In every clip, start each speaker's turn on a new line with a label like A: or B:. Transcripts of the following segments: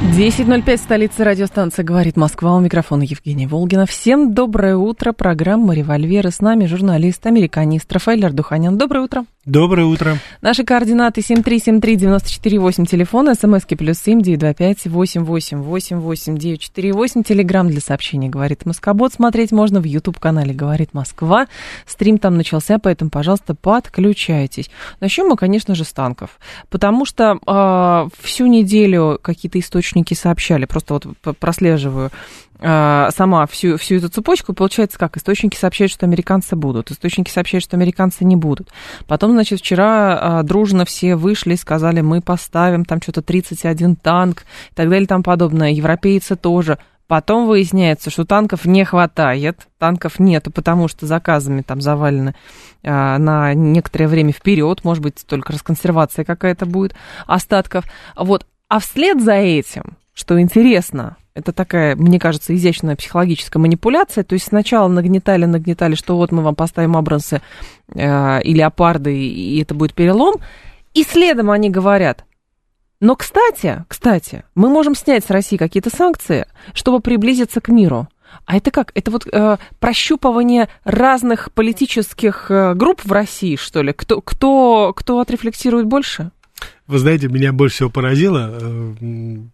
A: 10.05, столица радиостанции «Говорит Москва». У микрофона Евгения Волгина. Всем доброе утро. Программа «Револьвер». И с нами журналист, американист Рафаэль Ардуханян. Доброе утро.
B: Доброе утро.
A: Наши координаты 7373948, телефон, смски плюс 7 925 888 Телеграмм для сообщений «Говорит Москобот». Смотреть можно в YouTube-канале «Говорит Москва». Стрим там начался, поэтому, пожалуйста, подключайтесь. Начнем мы, конечно же, с танков. Потому что э, всю неделю какие-то источники сообщали, просто вот прослеживаю а, сама всю, всю эту цепочку, получается как? Источники сообщают, что американцы будут, источники сообщают, что американцы не будут. Потом, значит, вчера а, дружно все вышли и сказали, мы поставим там что-то 31 танк и так далее и тому подобное. Европейцы тоже. Потом выясняется, что танков не хватает, танков нету, потому что заказами там завалены а, на некоторое время вперед, может быть, только расконсервация какая-то будет остатков. Вот. А вслед за этим, что интересно, это такая, мне кажется, изящная психологическая манипуляция. То есть сначала нагнетали, нагнетали, что вот мы вам поставим Абрамсы э, и Леопарды, и это будет перелом. И следом они говорят, но, кстати, кстати, мы можем снять с России какие-то санкции, чтобы приблизиться к миру. А это как? Это вот э, прощупывание разных политических э, групп в России, что ли? Кто, кто, кто отрефлексирует больше?
B: Вы знаете, меня больше всего поразило. Э,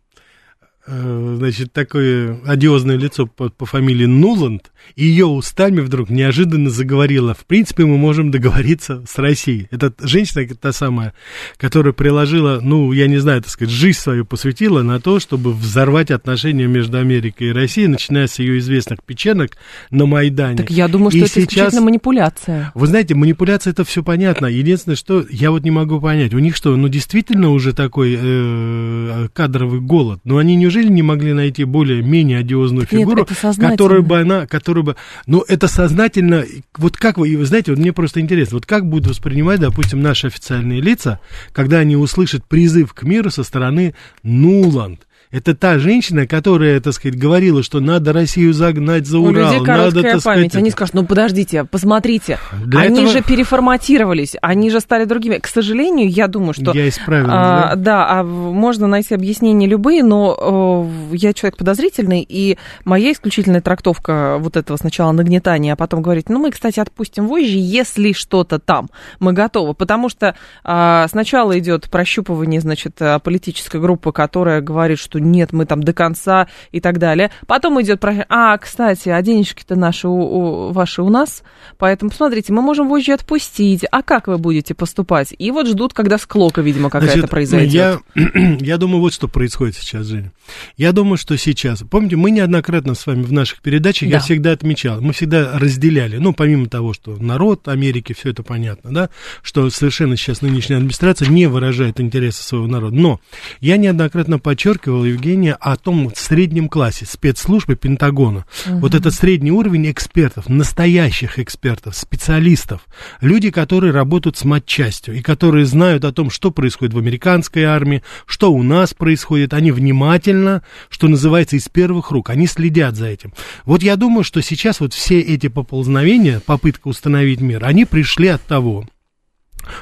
B: Э, значит, такое одиозное лицо по, по фамилии Нуланд, и ее устами вдруг неожиданно заговорила. В принципе, мы можем договориться с Россией. Это женщина та самая, которая приложила, ну, я не знаю, так сказать, жизнь свою посвятила на то, чтобы взорвать отношения между Америкой и Россией, начиная с ее известных печенок на Майдане.
A: Так я думаю, что
B: и
A: это сейчас... исключительно манипуляция.
B: Вы знаете, манипуляция это все понятно. Единственное, что я вот не могу понять, у них что, ну, действительно уже такой э, кадровый голод, но они не неужели не могли найти более-менее одиозную фигуру,
A: Нет,
B: которая бы она, которая бы, ну, это сознательно, вот как вы, вы знаете, вот мне просто интересно, вот как будут воспринимать, допустим, наши официальные лица, когда они услышат призыв к миру со стороны Нуланд, это та женщина, которая, так сказать, говорила, что надо Россию загнать за Урал.
A: У людей короткая
B: надо,
A: память. Сказать, они скажут, ну подождите, посмотрите. Для они этого... же переформатировались, они же стали другими. К сожалению, я думаю, что...
B: Я исправил.
A: А, да? да, а можно найти объяснения любые, но э, я человек подозрительный, и моя исключительная трактовка вот этого сначала нагнетания, а потом говорить, ну мы, кстати, отпустим вожжи, если что-то там, мы готовы. Потому что э, сначала идет прощупывание, значит, политической группы, которая говорит, что нет, мы там до конца и так далее. Потом идет про... А, кстати, а денежки-то наши, у, у, ваши у нас, поэтому, посмотрите, мы можем вожжи отпустить, а как вы будете поступать? И вот ждут, когда склока, видимо, какая-то произойдет.
B: Я, я думаю, вот что происходит сейчас, Женя. Я думаю, что сейчас... Помните, мы неоднократно с вами в наших передачах, да. я всегда отмечал, мы всегда разделяли, ну, помимо того, что народ Америки, все это понятно, да, что совершенно сейчас нынешняя администрация не выражает интересы своего народа. Но я неоднократно подчеркивал, Евгения, о том среднем классе спецслужбы Пентагона. Угу. Вот этот средний уровень экспертов, настоящих экспертов, специалистов, люди, которые работают с матчастью и которые знают о том, что происходит в американской армии, что у нас происходит, они внимательно, что называется, из первых рук, они следят за этим. Вот я думаю, что сейчас вот все эти поползновения, попытка установить мир, они пришли от того,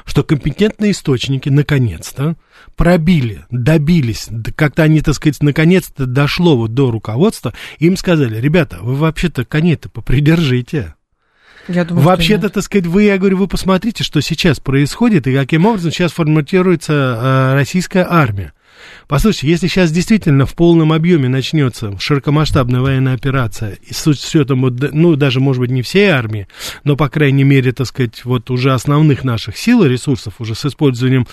B: что компетентные источники наконец-то пробили, добились, как-то они, так сказать, наконец-то дошло вот до руководства, им сказали, ребята, вы вообще-то коней-то попридержите. Вообще-то, так сказать, вы, я говорю, вы посмотрите, что сейчас происходит и каким образом сейчас форматируется э, российская армия. Послушайте, если сейчас действительно в полном объеме начнется широкомасштабная военная операция, и с учетом, ну, даже, может быть, не всей армии, но, по крайней мере, так сказать, вот уже основных наших сил и ресурсов, уже с использованием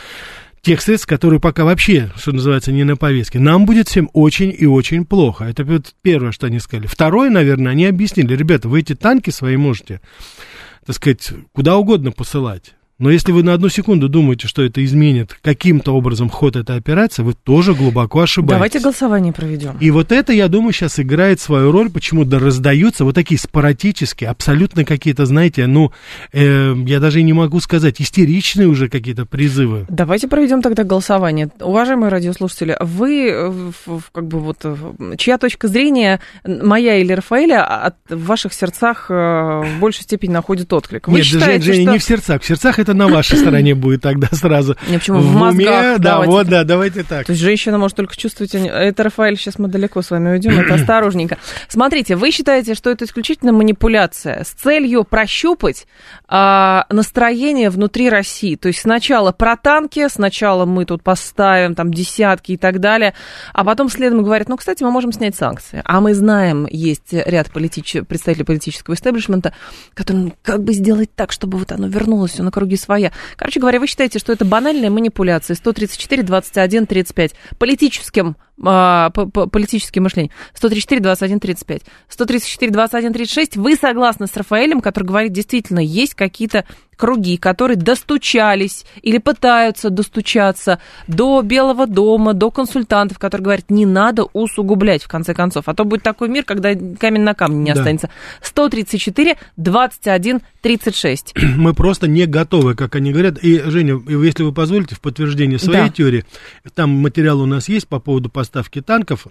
B: тех средств, которые пока вообще, что называется, не на повестке. Нам будет всем очень и очень плохо. Это вот первое, что они сказали. Второе, наверное, они объяснили, ребята, вы эти танки свои можете, так сказать, куда угодно посылать Но если вы на одну секунду думаете, что это изменит каким-то образом ход этой операции, вы тоже глубоко ошибаетесь.
A: Давайте голосование проведем.
B: И вот это, я думаю, сейчас играет свою роль, почему да раздаются вот такие спорадические, абсолютно какие-то, знаете, ну, э, я даже не могу сказать, истеричные уже какие-то призывы.
A: Давайте проведем тогда голосование. Уважаемые радиослушатели, вы, как бы вот, чья точка зрения, моя или Рафаэля, от, в ваших сердцах э, в большей степени находит отклик? Вы
B: Нет, считаете, Женя, что... не в сердцах. В сердцах это это на вашей стороне будет тогда сразу.
A: Почему? В, в мозгах.
B: Да, давайте. вот, да, давайте так.
A: То есть женщина может только чувствовать... Это, Рафаэль, сейчас мы далеко с вами уйдем, это осторожненько. Смотрите, вы считаете, что это исключительно манипуляция с целью прощупать а, настроение внутри России. То есть сначала про танки, сначала мы тут поставим там десятки и так далее, а потом следом говорят, ну, кстати, мы можем снять санкции. А мы знаем, есть ряд политич... представителей политического истеблишмента, которым как бы сделать так, чтобы вот оно вернулось все на круги своя. Короче говоря, вы считаете, что это банальная манипуляция 134, 21, 35 политическим а, политическим мышлением. 134, 21, 35. 134, 21, 36. Вы согласны с Рафаэлем, который говорит, действительно, есть какие-то круги, которые достучались или пытаются достучаться до Белого дома, до консультантов, которые говорят, не надо усугублять, в конце концов. А то будет такой мир, когда камень на камне не да. останется. 134, 21, 36.
B: Мы просто не готовы, как они говорят. И, Женя, если вы позволите, в подтверждение своей да. теории, там материал у нас есть по поводу поставки танков.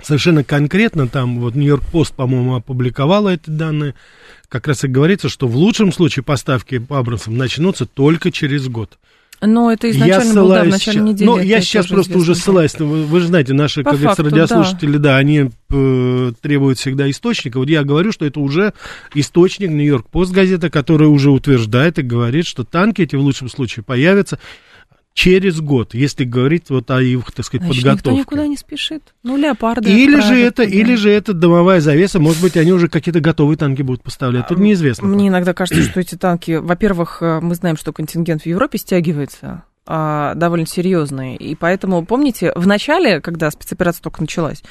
B: Совершенно конкретно там вот Нью-Йорк Пост, по-моему, опубликовала эти данные. Как раз и говорится, что в лучшем случае поставки по Абрамсам начнутся только через год.
A: Но это изначально я было, да, в начале недели.
B: Ну, я сейчас просто уже ссылаюсь, вы, вы же знаете, наши, По как факту, радиослушатели, да, да они э, требуют всегда источника. Вот я говорю, что это уже источник Нью-Йорк Пост газета, который уже утверждает и говорит, что танки эти в лучшем случае появятся через год, если говорить вот о их, так сказать, Значит, подготовке.
A: никто никуда не спешит. Ну, леопарды.
B: Или же это, да. или же это домовая завеса, может быть, они уже какие-то готовые танки будут поставлять, тут неизвестно.
A: Мне иногда кажется, что эти танки, во-первых, э, мы знаем, что контингент в Европе стягивается, а, довольно серьезные. И поэтому, помните, в начале, когда спецоперация только началась,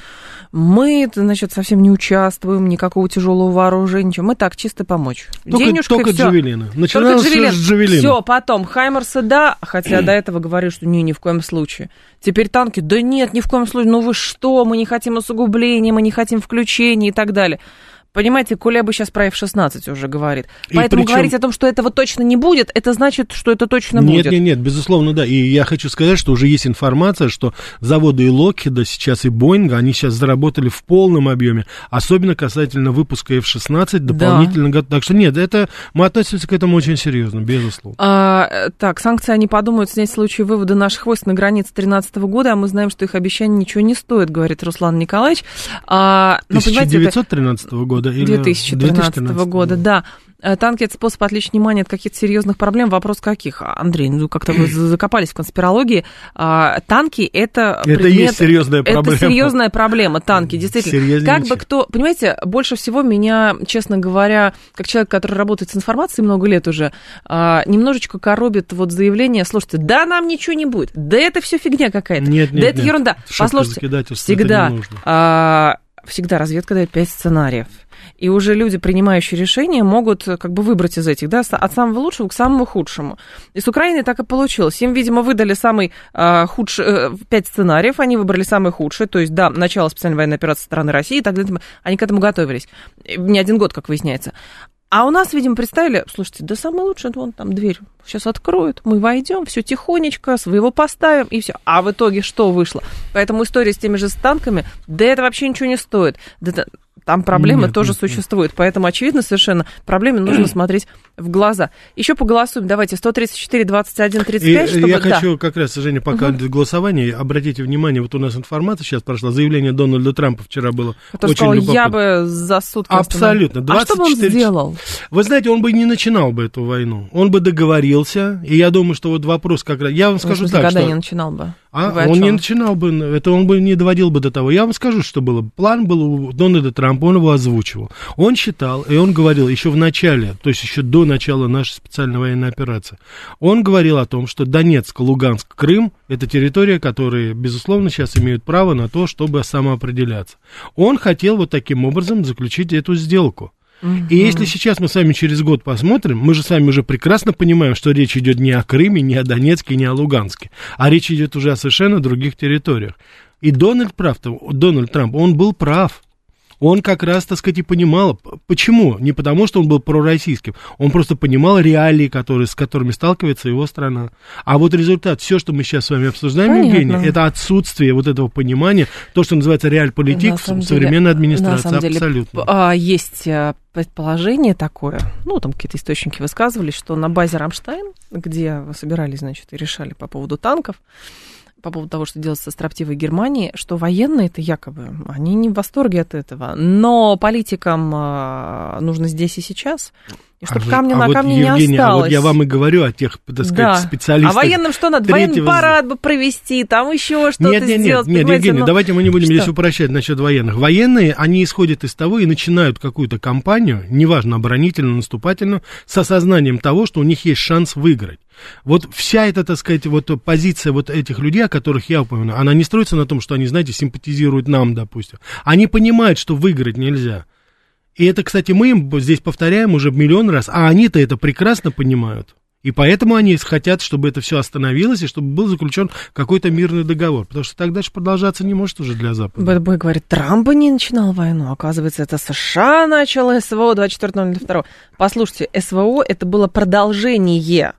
A: мы, значит, совсем не участвуем, никакого тяжелого вооружения, ничего. Мы так, чисто помочь.
B: Только, Денежка, только
A: всё.
B: Джавелина.
A: Начиналось только Джавелин. с Джавелина. Все, потом Хаймерсы, да, хотя до этого говорили, что не, ни в коем случае. Теперь танки, да нет, ни в коем случае, ну вы что, мы не хотим усугубления, мы не хотим включения и так далее. Понимаете, Кулеба сейчас про F-16 уже говорит. Поэтому причем... говорить о том, что этого точно не будет, это значит, что это точно
B: нет,
A: будет.
B: Нет, нет, нет, безусловно, да. И я хочу сказать, что уже есть информация, что заводы и Локхеда сейчас и Боинга, они сейчас заработали в полном объеме, особенно касательно выпуска F-16 дополнительно. Да. Так что нет, это мы относимся к этому очень серьезно, безусловно.
A: А, так, санкции они подумают снять в случае вывода наших войск на границе 2013 года, а мы знаем, что их обещание ничего не стоит, говорит Руслан Николаевич.
B: А, но, 1913 года года?
A: Или 2013, 2013 года, да. Э, танки – это способ отвлечь внимание от каких-то серьезных проблем. Вопрос каких? Андрей, ну как-то вы закопались в конспирологии. А, танки – это
B: Это предмет, есть серьезная проблема.
A: Это серьезная проблема, танки, действительно. Как бы кто... Понимаете, больше всего меня, честно говоря, как человек, который работает с информацией много лет уже, а, немножечко коробит вот заявление, слушайте, да нам ничего не будет, да это все фигня какая-то,
B: нет, нет,
A: да это
B: нет.
A: ерунда. Послушайте, всегда, а, всегда разведка дает пять сценариев и уже люди, принимающие решения, могут э, как бы выбрать из этих, да, от самого лучшего к самому худшему. И с Украиной так и получилось. Им, видимо, выдали самый э, худший, э, пять сценариев, они выбрали самый худший, то есть, да, начало специальной военной операции стороны России, и так далее, они к этому готовились. Не один год, как выясняется. А у нас, видимо, представили, слушайте, да самый лучший, вон там дверь сейчас откроют, мы войдем, все тихонечко, своего поставим, и все. А в итоге что вышло? Поэтому история с теми же танками, да это вообще ничего не стоит. Да, там проблемы нет, тоже нет, существуют. Нет. Поэтому, очевидно, совершенно проблеме нужно смотреть в глаза. Еще поголосуем. Давайте 134, 21, 35.
B: И, чтобы... Я да. хочу как раз, Женя, пока угу. голосование, обратите внимание, вот у нас информация сейчас прошла, заявление Дональда Трампа вчера было
A: Который очень сказал, любопытно. я бы за сутки
B: Абсолютно. 24...
A: А что бы он сделал?
B: Вы знаете, он бы не начинал бы эту войну. Он бы договорился, и я думаю, что вот вопрос как раз... Я вам скажу так,
A: никогда
B: что...
A: не начинал бы.
B: А, он не начинал бы, это он бы не доводил бы до того. Я вам скажу, что было. План был у Дональда Трампа, он его озвучивал. Он считал, и он говорил еще в начале, то есть еще до начала нашей специальной военной операции, он говорил о том, что Донецк, Луганск, Крым – это территория, которые, безусловно, сейчас имеют право на то, чтобы самоопределяться. Он хотел вот таким образом заключить эту сделку. Угу. И если сейчас мы с вами через год посмотрим, мы же с вами уже прекрасно понимаем, что речь идет не о Крыме, не о Донецке, не о Луганске, а речь идет уже о совершенно других территориях. И Дональд прав, Дональд Трамп, он был прав он как раз, так сказать, и понимал, почему? Не потому, что он был пророссийским, он просто понимал реалии, которые, с которыми сталкивается его страна. А вот результат, все, что мы сейчас с вами обсуждаем, Понятно. Евгений, это отсутствие вот этого понимания, то, что называется реаль-политик в современной администрации, на самом абсолютно.
A: Деле, есть э, предположение такое, ну, там какие-то источники высказывались, что на базе Рамштайн, где собирались, значит, и решали по поводу танков, по поводу того, что делается со строптивой Германии, что военные это якобы, они не в восторге от этого, но политикам э, нужно здесь и сейчас, и чтобы а камня а на вот, камне Евгения, не осталось. А вот
B: я вам и говорю о тех, так сказать, да. специалистах.
A: А военным что надо? Третьего... Военный парад бы провести, там еще что-то нет, нет, сделать.
B: Нет, нет, Евгения, но... давайте мы не будем что? здесь упрощать насчет военных. Военные, они исходят из того и начинают какую-то кампанию, неважно, оборонительную, наступательную, с осознанием того, что у них есть шанс выиграть. Вот вся эта, так сказать, вот позиция вот этих людей, о которых я упоминаю, она не строится на том, что они, знаете, симпатизируют нам, допустим. Они понимают, что выиграть нельзя. И это, кстати, мы им здесь повторяем уже миллион раз, а они-то это прекрасно понимают. И поэтому они хотят, чтобы это все остановилось, и чтобы был заключен какой-то мирный договор. Потому что так дальше продолжаться не может уже для Запада.
A: Бэтбой говорит, Трамп не начинал войну. Оказывается, это США начало СВО 24.02. Послушайте, СВО это было продолжение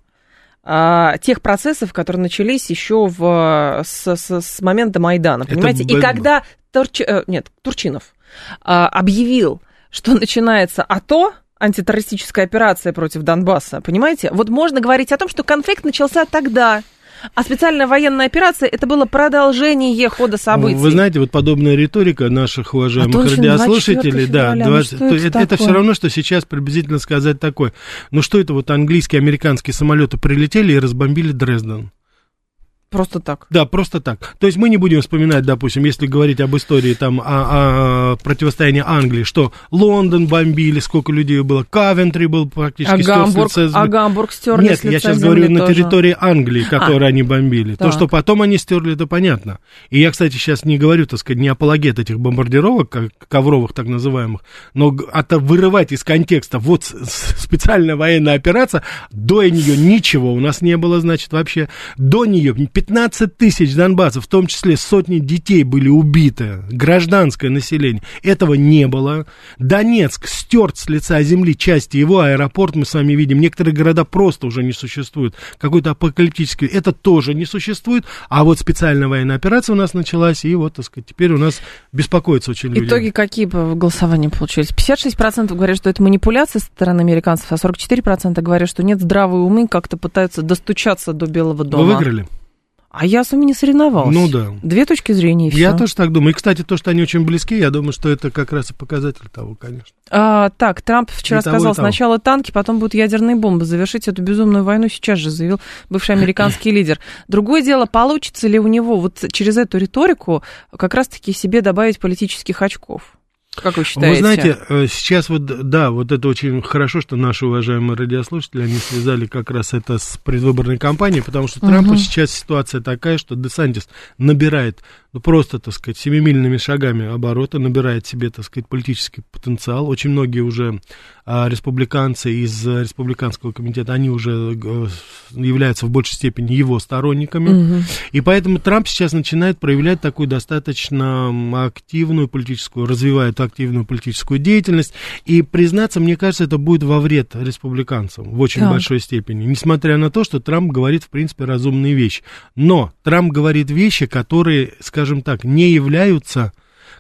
A: а, тех процессов, которые начались еще в, с, с, с момента Майдана, понимаете? Это... И когда Турч... Э, нет, Турчинов а, объявил, что начинается АТО, антитеррористическая операция против Донбасса, понимаете? Вот можно говорить о том, что конфликт начался тогда, а специальная военная операция это было продолжение хода событий.
B: Вы знаете, вот подобная риторика наших уважаемых а радиослушателей, да, 20, ну, это, это, это все равно, что сейчас приблизительно сказать такое. Ну что это вот английские, американские самолеты прилетели и разбомбили Дрезден?
A: Просто так.
B: Да, просто так. То есть мы не будем вспоминать, допустим, если говорить об истории там о, о противостоянии Англии, что Лондон бомбили, сколько людей было, Кавентри был практически
A: а Гамбург, с лица... А Гамбург стерли
B: Нет, я сейчас говорю тоже. на территории Англии, которую а, они бомбили. Так. То, что потом они стерли, это понятно. И я, кстати, сейчас не говорю, так сказать, не апологет этих бомбардировок, как, ковровых так называемых, но это вырывать из контекста вот специальная военная операция, до нее ничего у нас не было, значит, вообще, до нее 15 тысяч донбассов, в том числе сотни детей были убиты, гражданское население. Этого не было. Донецк стерт с лица земли части его, аэропорт мы с вами видим. Некоторые города просто уже не существуют. Какой-то апокалиптический, это тоже не существует. А вот специальная военная операция у нас началась, и вот, так сказать, теперь у нас беспокоится очень люди.
A: Итоги какие по голосованию получились? 56% говорят, что это манипуляция со стороны американцев, а 44% говорят, что нет здравой умы, как-то пытаются достучаться до Белого дома.
B: Вы выиграли?
A: А я с вами не соревновался.
B: Ну да.
A: Две точки зрения и все.
B: Я тоже так думаю. И, кстати, то, что они очень близки, я думаю, что это как раз и показатель того, конечно.
A: А, так, Трамп вчера и сказал, сначала танки, потом будут ядерные бомбы. Завершить эту безумную войну сейчас же заявил бывший американский лидер. Другое дело, получится ли у него вот через эту риторику как раз-таки себе добавить политических очков? Как вы считаете?
B: Вы знаете, э, сейчас вот, да, вот это очень хорошо, что наши уважаемые радиослушатели, они связали как раз это с предвыборной кампанией, потому что Трампу угу. сейчас ситуация такая, что Десантис набирает ну, просто, так сказать, семимильными шагами оборота, набирает себе, так сказать, политический потенциал. Очень многие уже республиканцы из республиканского комитета, они уже а, являются в большей степени его сторонниками. Угу. И поэтому Трамп сейчас начинает проявлять такую достаточно активную политическую, развивает активную политическую деятельность. И, признаться, мне кажется, это будет во вред республиканцам в очень так. большой степени. Несмотря на то, что Трамп говорит, в принципе, разумные вещи. Но Трамп говорит вещи, которые, скажем так, не являются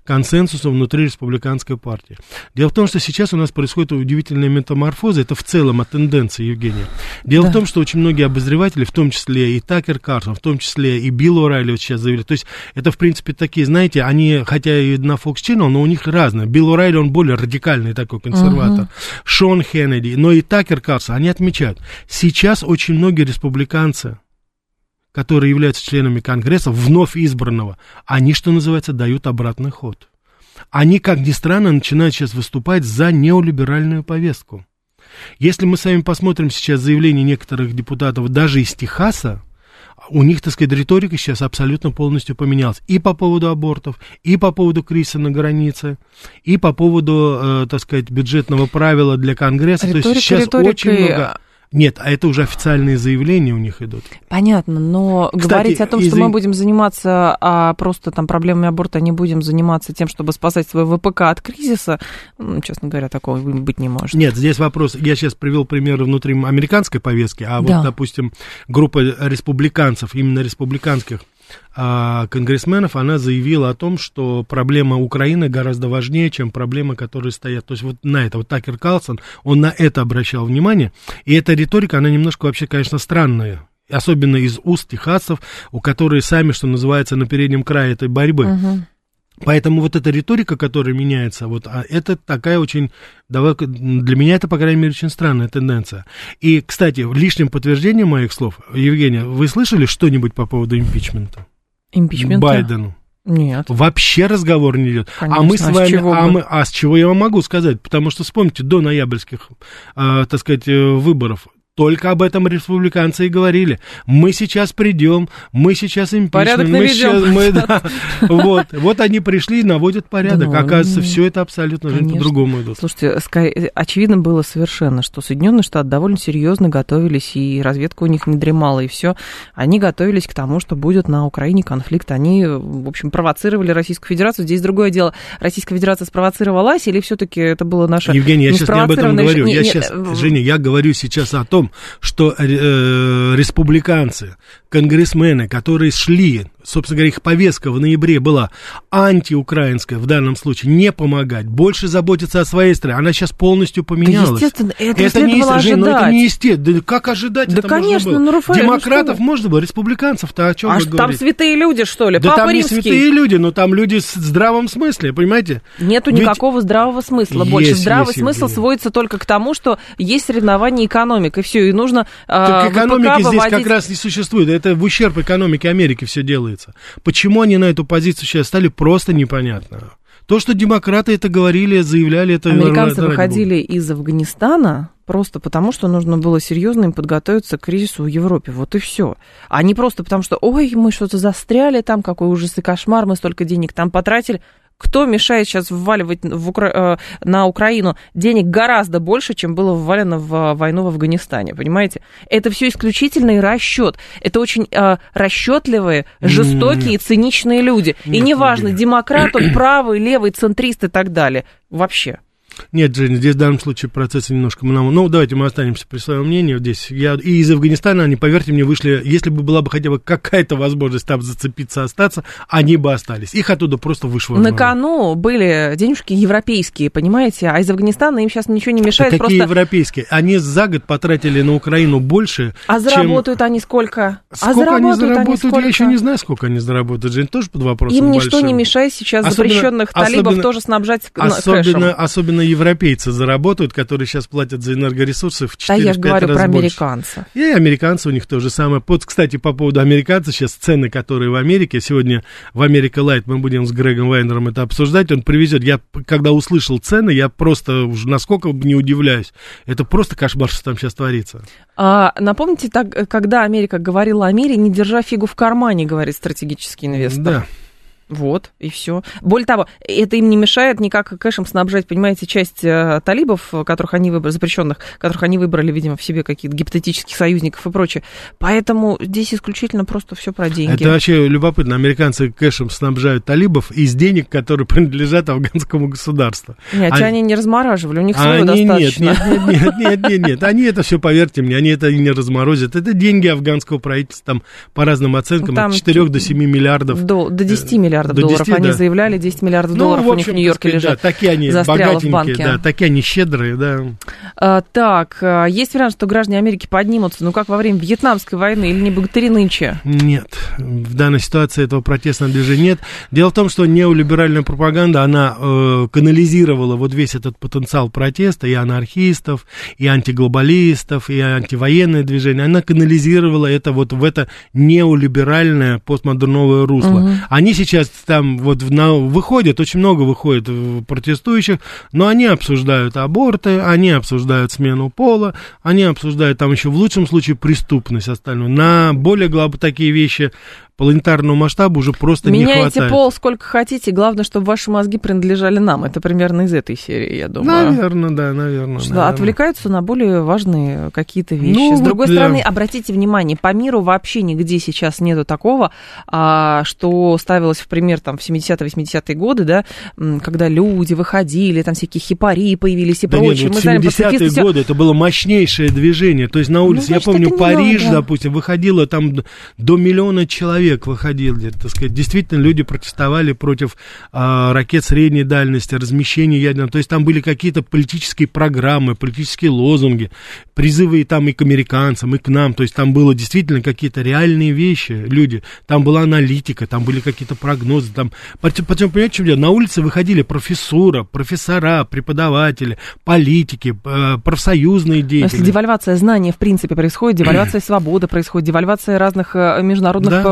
B: консенсусом внутри республиканской партии. Дело в том, что сейчас у нас происходит удивительная метаморфоза, это в целом о тенденции, Евгения. Дело да. в том, что очень многие обозреватели, в том числе и Такер Карсон, в том числе и Билл О'Райли вот сейчас заявили, то есть это, в принципе, такие, знаете, они, хотя и на Fox Channel, но у них разные. Билл О'Райли, он более радикальный такой консерватор. Uh-huh. Шон Хеннеди, но и Такер Карсон, они отмечают, сейчас очень многие республиканцы, которые являются членами Конгресса, вновь избранного, они, что называется, дают обратный ход. Они, как ни странно, начинают сейчас выступать за неолиберальную повестку. Если мы с вами посмотрим сейчас заявления некоторых депутатов даже из Техаса, у них, так сказать, риторика сейчас абсолютно полностью поменялась. И по поводу абортов, и по поводу кризиса на границе, и по поводу, э, так сказать, бюджетного правила для Конгресса.
A: Риторика,
B: То есть сейчас
A: риторикой...
B: очень много... Нет, а это уже официальные заявления у них идут.
A: Понятно, но Кстати, говорить о том, что мы будем заниматься а просто там проблемами аборта, не будем заниматься тем, чтобы спасать свой ВПК от кризиса, ну, честно говоря, такого быть не может.
B: Нет, здесь вопрос, я сейчас привел примеры внутри американской повестки, а вот, да. допустим, группа республиканцев, именно республиканских, а, конгрессменов, она заявила о том, что проблема Украины гораздо важнее, чем проблемы, которые стоят. То есть вот на это, вот Такер Карлсон, он на это обращал внимание. И эта риторика, она немножко вообще, конечно, странная. Особенно из уст техасцев, у которых сами, что называется, на переднем крае этой борьбы. Угу. Поэтому вот эта риторика, которая меняется, вот, а это такая очень, давай, для меня это, по крайней мере, очень странная тенденция. И, кстати, лишним подтверждением моих слов, Евгения, вы слышали что-нибудь по поводу импичмента?
A: Импичмента?
B: Байдену.
A: Нет.
B: Вообще разговор не идет.
A: Конечно,
B: а мы с
A: а
B: вами,
A: с чего
B: а, мы, а с чего я вам могу сказать? Потому что вспомните, до ноябрьских, э, так сказать, э, выборов только об этом республиканцы и говорили. Мы сейчас придем, мы сейчас импичмент.
A: Порядок
B: мы сейчас, мы, да, вот, вот они пришли и наводят порядок. Да, ну, Оказывается, все это абсолютно по-другому идут.
A: Слушайте, очевидно было совершенно, что Соединенные Штаты довольно серьезно готовились, и разведка у них не дремала, и все. Они готовились к тому, что будет на Украине конфликт. Они, в общем, провоцировали Российскую Федерацию. Здесь другое дело. Российская Федерация спровоцировалась, или все-таки это было наше...
B: Евгений, я сейчас не об этом говорю. Я нет, сейчас, Женя, я говорю сейчас о том, что э, республиканцы, конгрессмены, которые шли, собственно говоря, их повестка в ноябре была антиукраинская в данном случае, не помогать, больше заботиться о своей стране. Она сейчас полностью поменялась.
A: Да, естественно, это,
B: это не естественно, Жень, ну, это не естественно. Да как ожидать
A: да,
B: это
A: конечно,
B: можно было?
A: Ну, Рафаэль,
B: Демократов
A: ну,
B: можно было, республиканцев-то о чем
A: а
B: вы
A: там
B: говорите?
A: святые люди, что ли?
B: Да
A: Папа
B: там
A: римский.
B: не святые люди, но там люди с здравым смысле, понимаете?
A: Нету
B: Ведь...
A: никакого здравого смысла
B: есть,
A: больше. Здравый
B: есть,
A: смысл
B: Евгений.
A: сводится только к тому, что есть соревнование экономик, и все, и нужно
B: так
A: э,
B: экономики
A: ВПК
B: здесь
A: выводить...
B: как раз не существует. Это в ущерб экономике Америки все делается. Почему они на эту позицию сейчас стали, просто непонятно. То, что демократы это говорили, заявляли, это...
A: Американцы выходили из Афганистана просто потому, что нужно было серьезно им подготовиться к кризису в Европе. Вот и все. А не просто потому, что, ой, мы что-то застряли там, какой ужас и кошмар, мы столько денег там потратили. Кто мешает сейчас вваливать в Укра... Э, на Украину денег гораздо больше, чем было ввалено в войну в Афганистане, понимаете? Это все исключительный расчет. Это очень э, расчетливые, жестокие и циничные люди. Нет, и неважно, демократ, он правый, левый, центрист и так далее. Вообще.
B: Нет, Женя, здесь в данном случае процессы немножко... Ну, давайте мы останемся при своем мнении. Здесь я и из Афганистана они, поверьте мне, вышли... Если бы была бы хотя бы какая-то возможность там зацепиться, остаться, они бы остались. Их оттуда просто вышвырнули.
A: На кону были денежки европейские, понимаете? А из Афганистана им сейчас ничего не мешает.
B: Да какие
A: просто...
B: европейские? Они за год потратили на Украину больше,
A: А заработают
B: чем...
A: они сколько?
B: Сколько
A: а заработают
B: они заработают,
A: они сколько?
B: я еще не знаю, сколько они заработают. Жень, тоже под вопросом
A: Им ничто
B: большим.
A: не мешает сейчас
B: Особенно-
A: запрещенных талибов
B: особенно-
A: тоже снабжать
B: Особенно,
A: кэшем.
B: особенно европейцы заработают, которые сейчас платят за энергоресурсы в 4-5
A: Да я говорю
B: раз
A: про
B: больше.
A: американцев.
B: И американцы у них то же самое. Вот, кстати, по поводу американцев, сейчас цены, которые в Америке, сегодня в Америка Лайт мы будем с Грегом Вайнером это обсуждать, он привезет. Я, когда услышал цены, я просто уже насколько не удивляюсь. Это просто кошмар, что там сейчас творится.
A: А, напомните, так, когда Америка говорила о мире, не держа фигу в кармане, говорит стратегический инвестор.
B: Да.
A: Вот, и все. Более того, это им не мешает никак кэшем снабжать, понимаете, часть э, талибов, которых они выбрали, запрещенных, которых они выбрали, видимо, в себе какие-то гипотетических союзников и прочее. Поэтому здесь исключительно просто все про деньги.
B: Это вообще любопытно. Американцы кэшем снабжают талибов из денег, которые принадлежат афганскому государству.
A: Нет,
B: Они-
A: они не размораживали, у них своего
B: Они нет,
A: достаточно.
B: нет, нет, нет, нет, нет, нет. Они это все, поверьте мне, они это не разморозят. Это деньги афганского правительства, там, по разным оценкам,
A: Там
B: от 4 до 7 миллиардов.
A: До, до 10 миллиардов
B: до
A: долларов.
B: 10,
A: они
B: да.
A: заявляли, 10 миллиардов
B: Ну,
A: долларов
B: в
A: у них в
B: общем,
A: Нью-Йорке
B: сказать,
A: лежат.
B: Да, такие они
A: застряло в
B: богатенькие,
A: банке.
B: да, такие они щедрые, да.
A: А, так, а, есть вариант, что граждане Америки поднимутся, ну как во время Вьетнамской войны или не богатыри нынче?
B: Нет, в данной ситуации этого протестного движения нет. Дело в том, что неолиберальная пропаганда, она э, канализировала вот весь этот потенциал протеста и анархистов, и антиглобалистов, и антивоенное движение. Она канализировала это вот в это неолиберальное постмодерновое русло.
A: Мгм.
B: Они сейчас сейчас там вот на, выходит, очень много выходит протестующих, но они обсуждают аборты, они обсуждают смену пола, они обсуждают там еще в лучшем случае преступность остальную. На более глоб такие вещи планетарного масштаба уже просто
A: Меняйте
B: не хватает.
A: Меняйте пол сколько хотите, главное, чтобы ваши мозги принадлежали нам. Это примерно из этой серии, я думаю.
B: Наверное, да, наверное.
A: Что
B: наверное.
A: отвлекаются на более важные какие-то вещи.
B: Ну,
A: С другой
B: да.
A: стороны, обратите внимание, по миру вообще нигде сейчас нету такого, а, что ставилось в пример там в 70-80-е годы, да, когда люди выходили, там всякие хипари появились и
B: да
A: прочее.
B: Нет,
A: Мы
B: вот
A: знаем,
B: 70-е
A: всё-
B: годы это было мощнейшее движение. То есть на улице,
A: значит,
B: я помню, Париж, допустим, выходило там до миллиона человек выходили, так сказать. Действительно, люди протестовали против а, ракет средней дальности, размещения ядерного. То есть там были какие-то политические программы, политические лозунги, призывы и там и к американцам, и к нам. То есть там было действительно какие-то реальные вещи, люди. Там была аналитика, там были какие-то прогнозы. Там... Причем, понимаете, чем дело? На улице выходили профессура, профессора, преподаватели, политики, э, профсоюзные
A: Но
B: деятели.
A: Если девальвация знаний, в принципе, происходит, девальвация свободы происходит, девальвация разных э, международных
B: Да.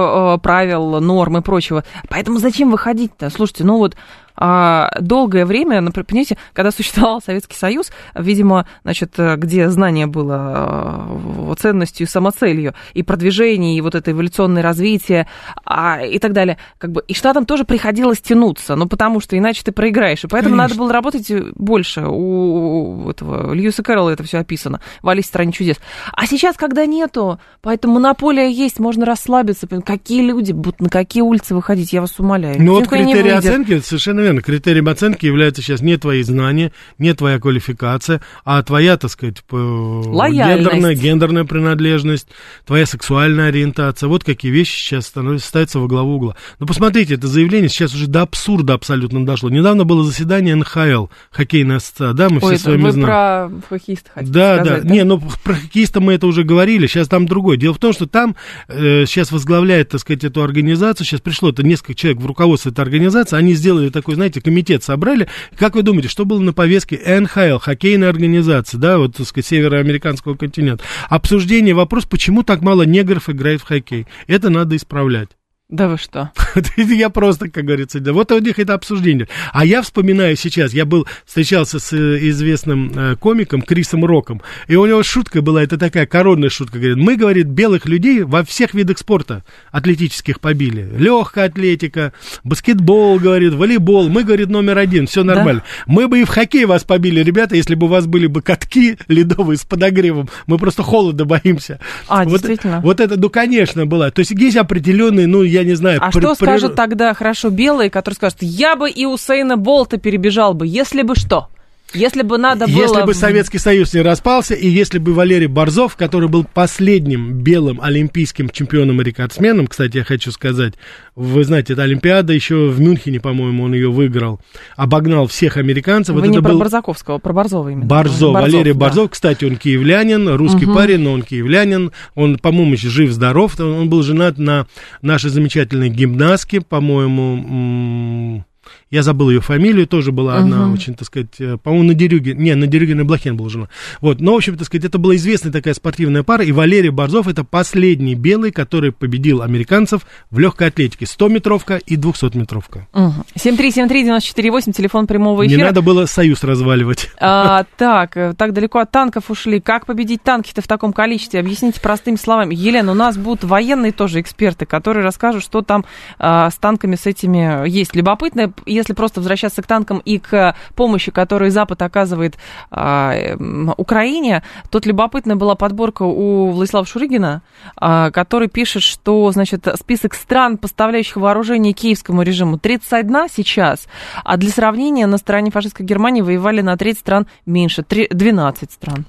A: Правил, норм и прочего. Поэтому зачем выходить-то? Слушайте, ну вот долгое время, например, понимаете, когда существовал Советский Союз, видимо, значит, э, где знание было э, ценностью самоцелью, и продвижение, и вот это эволюционное развитие, а, и так далее, как бы, и штатам тоже приходилось тянуться, ну, потому что иначе ты проиграешь, и поэтому
B: Конечно.
A: надо было работать больше. У этого Льюиса Кэрролла это все описано в «Алисе стране чудес». А сейчас, когда нету, поэтому монополия есть, можно расслабиться. Какие люди будут на какие улицы выходить, я вас умоляю.
B: Ну вот
A: выйдет.
B: оценки, совершенно верно, критерием оценки является сейчас не твои знания, не твоя квалификация, а твоя, так сказать, гендерная, гендерная принадлежность, твоя сексуальная ориентация. Вот какие вещи сейчас становятся, ставятся во главу угла. Ну, посмотрите, это заявление сейчас уже до абсурда абсолютно дошло. Недавно было заседание НХЛ, хоккейная ассоциация, да, мы все
A: Ой,
B: с вами знаем.
A: про хоккеиста хотите
B: Да,
A: сказать,
B: да. Не, ну про хоккеиста мы это уже говорили, сейчас там другое. Дело в том, что там э, сейчас возглавляет, так сказать, эту организацию, сейчас пришло это несколько человек в руководство этой организации, они сделали такой, знаете, комитет собрали. Как вы думаете, что было на повестке НХЛ, хоккейная организация, да, вот, так сказать, североамериканского континента? Обсуждение, вопрос, почему так мало негров играет в хоккей. Это надо исправлять.
A: Да вы что?
B: Я просто, как говорится, да, вот у них это обсуждение. А я вспоминаю сейчас, я был, встречался с э, известным э, комиком Крисом Роком, и у него шутка была, это такая коронная шутка, говорит, мы, говорит, белых людей во всех видах спорта атлетических побили. Легкая атлетика, баскетбол, говорит, волейбол, мы, говорит, номер один, все нормально. Мы бы и в хоккей вас побили, ребята, если бы у вас были бы катки ледовые с подогревом, мы просто холода боимся.
A: А,
B: Вот-
A: действительно?
B: Вот это, ну, конечно, была. То есть есть определенные, ну, я не знаю,
A: А
B: при-
A: что
B: при-
A: скажут тогда хорошо белые, которые скажут, я бы и Усейна Болта перебежал бы, если бы что? Если бы надо было...
B: Если бы Советский Союз не распался, и если бы Валерий Борзов, который был последним белым олимпийским чемпионом и рекордсменом, кстати, я хочу сказать, вы знаете, эта Олимпиада еще в Мюнхене, по-моему, он ее выиграл, обогнал всех американцев.
A: Вы
B: вот
A: не
B: это
A: про
B: был
A: Барзаковского, про Борзова именно.
B: Борзов, Валерий
A: да.
B: Борзов, кстати, он киевлянин, русский парень, но он киевлянин, он, по-моему, жив-здоров, он был женат на нашей замечательной гимнастке, по-моему, я забыл ее фамилию, тоже была одна очень, так сказать, э, по-моему, на Дерюге, не, на Дерюге на Блохен была жена. Вот, но, в общем, так сказать, это была известная такая спортивная пара, и Валерий Борзов это последний белый, который победил американцев в легкой атлетике, 100-метровка и 200-метровка.
A: Мгм. 7373948, телефон прямого
B: Не
A: эфира.
B: надо было союз разваливать.
A: А, так, э, так далеко от танков ушли. Как победить танки-то в таком количестве? Объясните простыми словами. Елена, у нас будут военные тоже эксперты, которые расскажут, что там а, с танками с этими есть. Любопытно, если просто возвращаться к танкам и к помощи, которую Запад оказывает эм, Украине, тут любопытная была подборка у Владислава Шурыгина, а, который пишет, что, значит, список стран, поставляющих вооружение киевскому режиму, 31 сейчас, а для сравнения на стороне фашистской Германии воевали на треть стран меньше, три- 12 стран.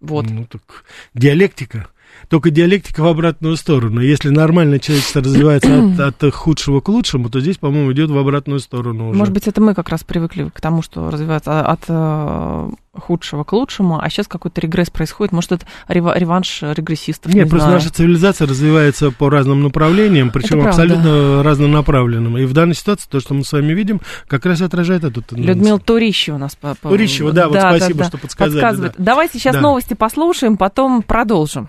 A: Вот.
B: Ну, так диалектика. Только диалектика в обратную сторону. Если нормально человечество развивается от, от худшего к лучшему, то здесь, по-моему, идет в обратную сторону уже.
A: Может быть, это мы как раз привыкли к тому, что развивается от э, худшего к лучшему, а сейчас какой-то регресс происходит. Может, это рева- реванш регрессистов,
B: Нет,
A: не
B: просто
A: знаю.
B: наша цивилизация развивается по разным направлениям, причем абсолютно разнонаправленным. И в данной ситуации то, что мы с вами видим, как раз отражает эту тенденцию.
A: Людмила Турищева у нас... По, по-
B: Турищева, да, вот спасибо, что подсказали, да.
A: Давай сейчас
B: Да.
A: новости послушаем, потом продолжим.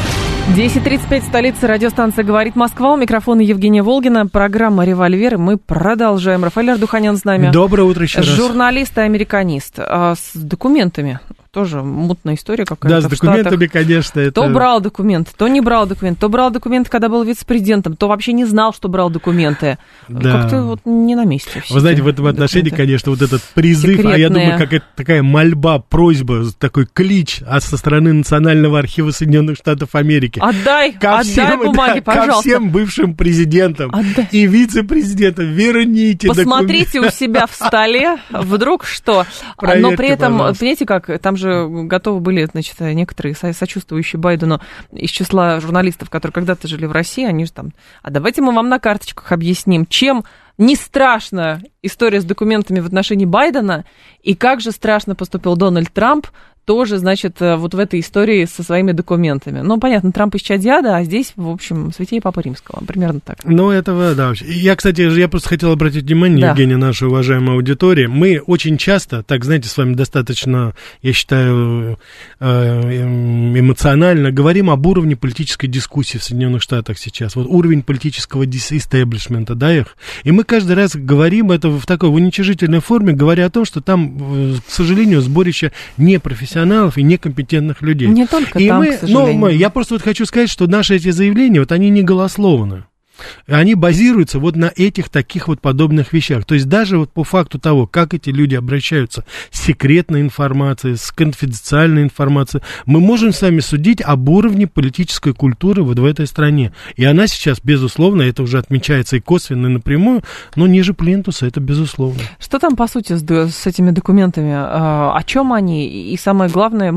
A: 10.35, столица радиостанция «Говорит Москва». У микрофона Евгения Волгина. Программа «Револьвер». Мы продолжаем. Рафаэль Ардуханян с нами.
B: Доброе утро еще раз.
A: Журналист и американист. А, с документами тоже мутная история какая-то.
B: Да, с документами, конечно, это...
A: То брал документы, то не брал документы, то брал документы, когда был вице-президентом, то вообще не знал, что брал документы. Да. Как-то вот не на месте.
B: Вы знаете, в этом отношении, документы. конечно, вот этот призыв, Секретные. а я думаю, какая-то такая мольба, просьба, такой клич а со стороны Национального архива Соединенных Штатов Америки.
A: Отдай, ко отдай всем, бумаги, да, пожалуйста.
B: Ко всем бывшим президентам отдай. и вице-президентам верните
A: Посмотрите
B: документы.
A: у себя в столе, вдруг что.
B: Проверьте,
A: Но при этом,
B: пожалуйста.
A: понимаете как, там же готовы были, значит, некоторые сочувствующие Байдену из числа журналистов, которые когда-то жили в России, они же там, а давайте мы вам на карточках объясним, чем не страшна история с документами в отношении Байдена и как же страшно поступил Дональд Трамп тоже, значит, э, вот в этой истории со своими документами. Ну, понятно, Трамп из Чадьяда, а здесь, в общем, святей Папа Римского. Примерно так.
B: Ну, этого, да. Я, кстати, я просто хотел обратить внимание, да. Евгения, нашей уважаемой аудитории. Мы очень часто, так, знаете, с вами достаточно, я считаю, э, эм, эмоционально говорим об уровне политической дискуссии в Соединенных Штатах сейчас. Вот уровень политического истеблишмента, да, их. И мы каждый раз говорим это в такой в уничижительной форме, говоря о том, что там, э, к сожалению, сборище непрофессиональных профессионалов и некомпетентных людей.
A: Не только
B: и
A: там,
B: мы,
A: к сожалению.
B: Но мы, я просто вот хочу сказать, что наши эти заявления, вот они не голословны они базируются вот на этих таких вот подобных вещах. То есть даже вот по факту того, как эти люди обращаются с секретной информацией, с конфиденциальной информацией, мы можем с вами судить об уровне политической культуры вот в этой стране. И она сейчас, безусловно, это уже отмечается и косвенно, и напрямую, но ниже плинтуса, это безусловно.
A: Что там, по сути, с, с этими документами? А, о чем они? И самое главное,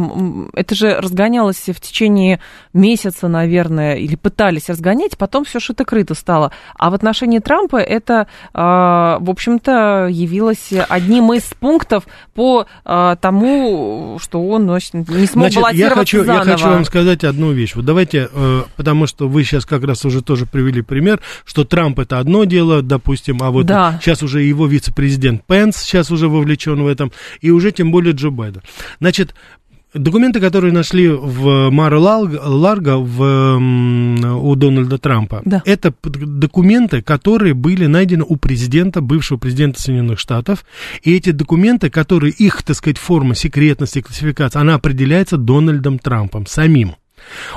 A: это же разгонялось в течение месяца, наверное, или пытались разгонять, потом все шито-крыто стало. А в отношении Трампа это, а, в общем-то, явилось одним из пунктов по а, тому, что он значит, не смог
B: Значит,
A: баллотироваться
B: я хочу,
A: заново.
B: я хочу вам сказать одну вещь. Вот давайте, э, потому что вы сейчас как раз уже тоже привели пример, что Трамп это одно дело, допустим, а вот
A: да.
B: сейчас уже его вице-президент Пенс сейчас уже вовлечен в этом, и уже тем более Джо Байден. Значит, Документы, которые нашли в Мар-Ларго в, у Дональда Трампа,
A: да.
B: это документы, которые были найдены у президента, бывшего президента Соединенных Штатов. И эти документы, которые их, так сказать, форма секретности, классификации, она определяется Дональдом Трампом самим.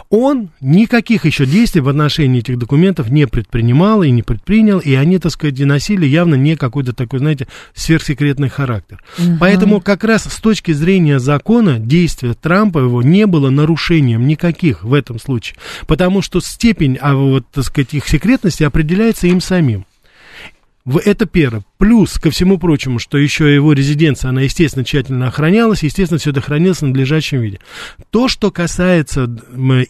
B: Он никаких еще действий в отношении этих документов не предпринимал и не предпринял, и они, так сказать, носили явно не какой-то такой, знаете, сверхсекретный характер. Угу. Поэтому как раз с точки зрения закона действия Трампа его не было нарушением никаких в этом случае, потому что степень, а вот, так сказать, их секретности определяется им самим. Это первое. Плюс ко всему прочему, что еще его резиденция, она, естественно, тщательно охранялась, естественно, все это хранилось в надлежащем виде. То, что касается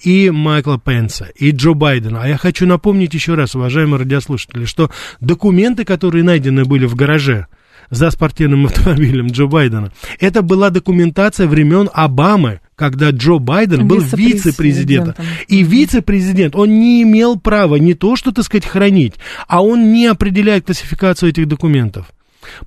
B: и Майкла Пенса, и Джо Байдена, а я хочу напомнить еще раз, уважаемые радиослушатели, что документы, которые найдены были в гараже, за спортивным автомобилем Джо Байдена. Это была документация времен Обамы, когда Джо Байден был вице-президентом. И вице-президент, он не имел права не то, что, так сказать, хранить, а он не определяет классификацию этих документов.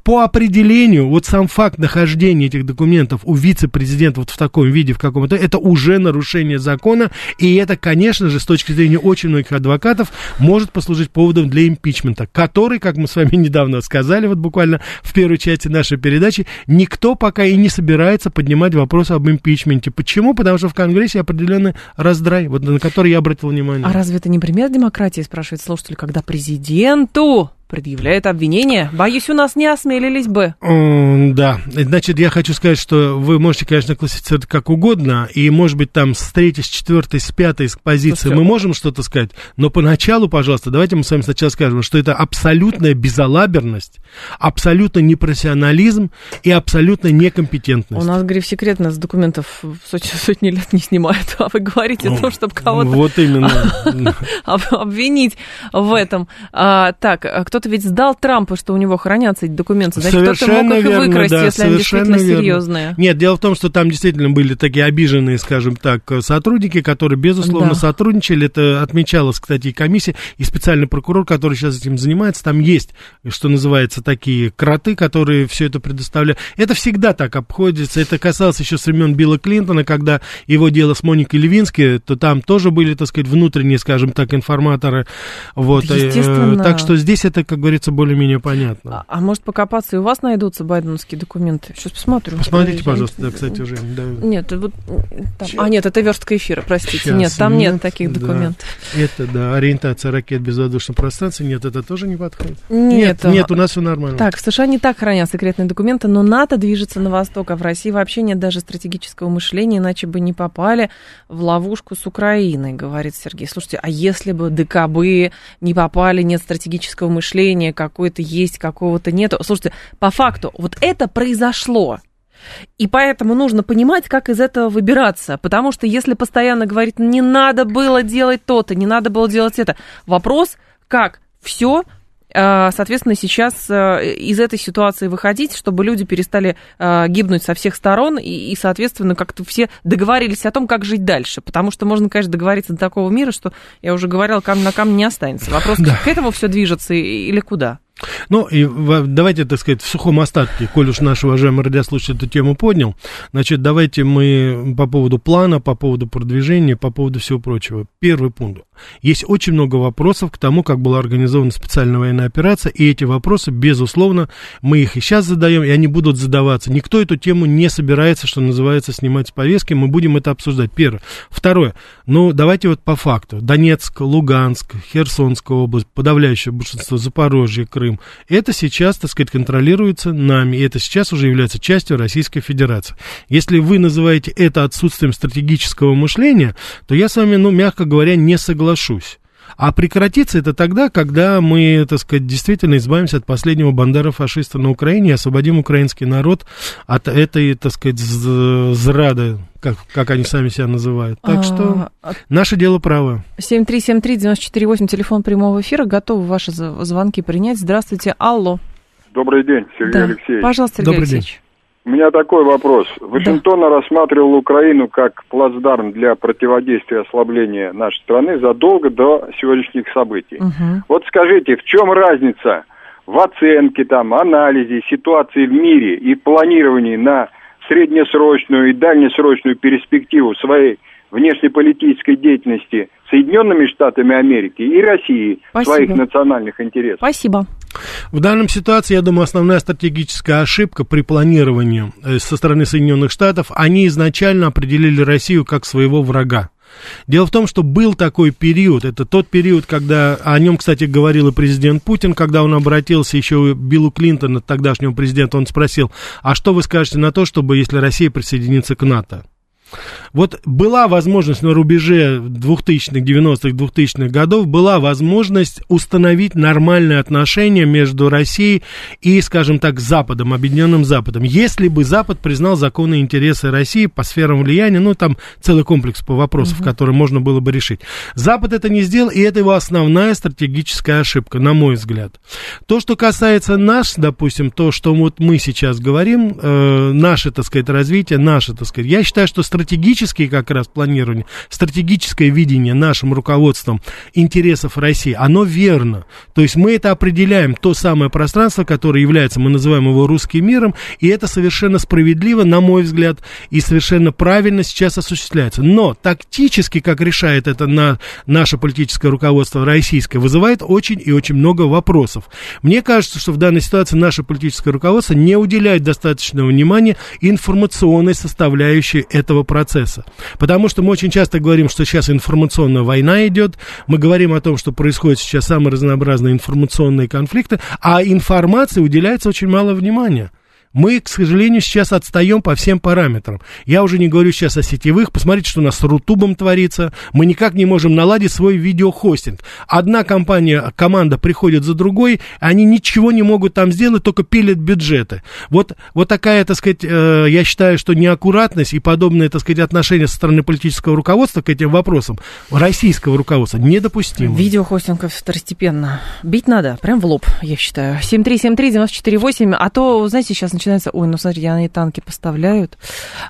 B: По определению, вот сам факт нахождения этих документов у вице-президента вот в таком виде, в каком-то, это уже нарушение закона, и это, конечно же, с точки зрения очень многих адвокатов, может послужить поводом для импичмента, который, как мы с вами недавно сказали, вот буквально в первой части нашей передачи, никто пока и не собирается поднимать вопрос об импичменте. Почему? Потому что в Конгрессе определенный раздрай, вот на который я обратил внимание.
A: А разве это не пример демократии, спрашивает слушатель, когда президенту предъявляет обвинение. Боюсь, у нас не осмелились бы.
B: Да, значит, я хочу сказать, что вы можете, конечно, классифицировать как угодно, и, может быть, там с третьей, с четвертой, с пятой позиции Слушайте. мы можем что-то сказать, но поначалу, пожалуйста, давайте мы с вами сначала скажем, что это абсолютная безалаберность, абсолютно непрофессионализм и абсолютная некомпетентность.
A: У нас, говорит, секретно с документов сотни, сотни лет не снимают, а вы говорите о том, чтобы кого-то
B: вот именно.
A: обвинить в этом. А, так, кто кто-то ведь сдал Трампа, что у него хранятся эти документы. Значит, кто-то мог их верно, выкрасть, да, если они действительно верно. серьезные.
B: Нет, дело в том, что там действительно были такие обиженные, скажем так, сотрудники, которые, безусловно, да. сотрудничали. Это отмечалось, кстати, и комиссия, и специальный прокурор, который сейчас этим занимается. Там есть, что называется, такие кроты, которые все это предоставляют. Это всегда так обходится. Это касалось еще с времен Билла Клинтона, когда его дело с Моникой Левински, то там тоже были, так сказать, внутренние, скажем так, информаторы. Вот.
A: Э, естественно.
B: Так что здесь это, как говорится, более-менее понятно.
A: А, а может покопаться, и у вас найдутся байденовские документы? Сейчас посмотрю.
B: Посмотрите, пожалуйста, да, кстати, уже. Да.
A: Нет, вот там. А, нет, это верстка эфира, простите. Сейчас, нет, там нет, нет таких документов.
B: Да. Это, да, ориентация ракет в безвоздушном пространстве. Нет, это тоже не подходит.
A: Нет,
B: нет, нет у нас все нормально.
A: Так, в США не так хранят секретные документы, но НАТО движется на восток, а в России вообще нет даже стратегического мышления, иначе бы не попали в ловушку с Украиной, говорит Сергей. Слушайте, а если бы ДКБ не попали, нет стратегического мышления, какое-то есть, какого-то нет. Слушайте, по факту, вот это произошло. И поэтому нужно понимать, как из этого выбираться. Потому что если постоянно говорить, не надо было делать то-то, не надо было делать это, вопрос, как все соответственно, сейчас э, из этой ситуации выходить, чтобы люди перестали а, гибнуть со всех сторон и, соответственно, как-то все договорились о том, как жить дальше. Потому что можно, конечно, договориться до такого мира, что, я уже говорила, камень на камне не останется. Вопрос, да. к этому все движется или куда?
B: Ну, и давайте, так сказать, в сухом остатке, коль уж наш уважаемый радиослушатель эту тему поднял, значит, давайте мы по поводу плана, по поводу продвижения, по поводу всего прочего. Первый пункт. Есть очень много вопросов к тому, как была организована специальная военная операция, и эти вопросы, безусловно, мы их и сейчас задаем, и они будут задаваться. Никто эту тему не собирается, что называется, снимать с повестки, мы будем это обсуждать. Первое. Второе. Ну, давайте вот по факту. Донецк, Луганск, Херсонская область, подавляющее большинство, Запорожье, Крым, Крым. Это сейчас, так сказать, контролируется нами, и это сейчас уже является частью Российской Федерации. Если вы называете это отсутствием стратегического мышления, то я с вами, ну, мягко говоря, не соглашусь. А прекратится это тогда, когда мы, так сказать, действительно избавимся от последнего бандера-фашиста на Украине и освободим украинский народ от этой, так сказать, зрады, как, как они сами себя называют. Так что а, наше дело право.
A: 7373948, телефон прямого эфира. Готовы ваши звонки принять. Здравствуйте, алло.
C: Добрый день, Сергей да. Алексеевич.
A: Пожалуйста, Сергей Добрый Алексеевич. День.
C: У меня такой вопрос. Вашингтон да. рассматривал Украину как плацдарм для противодействия ослабления нашей страны задолго до сегодняшних событий. Угу. Вот скажите, в чем разница в оценке, там, анализе ситуации в мире и планировании на среднесрочную и дальнесрочную перспективу своей внешнеполитической деятельности Соединенными Штатами Америки и России в своих национальных интересах?
A: Спасибо.
B: В данном ситуации, я думаю, основная стратегическая ошибка при планировании э, со стороны Соединенных Штатов, они изначально определили Россию как своего врага. Дело в том, что был такой период, это тот период, когда, о нем, кстати, говорил и президент Путин, когда он обратился еще к Биллу Клинтону, тогдашнему президенту, он спросил, а что вы скажете на то, чтобы, если Россия присоединится к НАТО? Вот была возможность на рубеже 2000-х, 90-х, 2000-х годов, была возможность установить нормальные отношения между Россией и, скажем так, Западом, Объединенным Западом. Если бы Запад признал законы и интересы России по сферам влияния, ну, там целый комплекс по вопросам, угу. которые можно было бы решить. Запад это не сделал, и это его основная стратегическая ошибка, на мой взгляд. То, что касается нас, допустим, то, что вот мы сейчас говорим, э, наше, так сказать, развитие, наше, так сказать, я считаю, что стратегические как раз планирование, стратегическое видение нашим руководством интересов России, оно верно. То есть мы это определяем, то самое пространство, которое является, мы называем его русским миром, и это совершенно справедливо, на мой взгляд, и совершенно правильно сейчас осуществляется. Но тактически, как решает это на наше политическое руководство российское, вызывает очень и очень много вопросов. Мне кажется, что в данной ситуации наше политическое руководство не уделяет достаточного внимания информационной составляющей этого процесса. Потому что мы очень часто говорим, что сейчас информационная война идет, мы говорим о том, что происходят сейчас самые разнообразные информационные конфликты, а информации уделяется очень мало внимания. Мы, к сожалению, сейчас отстаем по всем параметрам. Я уже не говорю сейчас о сетевых. Посмотрите, что у нас с Рутубом творится. Мы никак не можем наладить свой видеохостинг. Одна компания, команда приходит за другой, они ничего не могут там сделать, только пилят бюджеты. Вот, вот такая, так сказать, э, я считаю, что неаккуратность и подобное, так сказать, отношение со стороны политического руководства к этим вопросам, российского руководства, недопустимо.
A: Видеохостинг второстепенно. Бить надо, прям в лоб, я считаю. 7373948, а то, знаете, сейчас начинается, ой, ну смотри, они танки поставляют,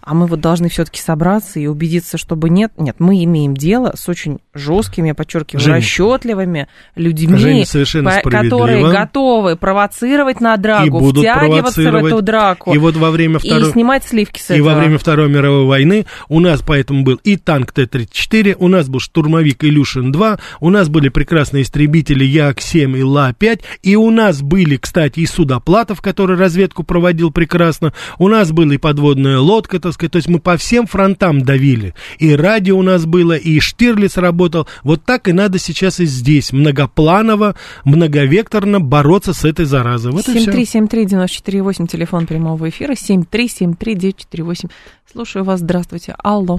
A: а мы вот должны все-таки собраться и убедиться, чтобы нет. Нет, мы имеем дело с очень жесткими, я подчеркиваю, Женя, расчетливыми людьми,
B: Женя,
A: по, которые готовы провоцировать на драку, и будут втягиваться в эту драку.
B: И вот во время второй...
A: И снимать сливки с
B: и
A: этого.
B: во время Второй мировой войны у нас поэтому был и танк Т-34, у нас был штурмовик Илюшин-2, у нас были прекрасные истребители Як-7 и Ла-5, и у нас были, кстати, и Судоплатов, который разведку проводил проводил прекрасно. У нас была и подводная лодка, так сказать. То есть мы по всем фронтам давили. И радио у нас было, и Штирлиц работал. Вот так и надо сейчас и здесь. Многопланово, многовекторно бороться с этой заразой. Вот
A: 7373948, телефон прямого эфира. 7373948. Слушаю вас. Здравствуйте. Алло.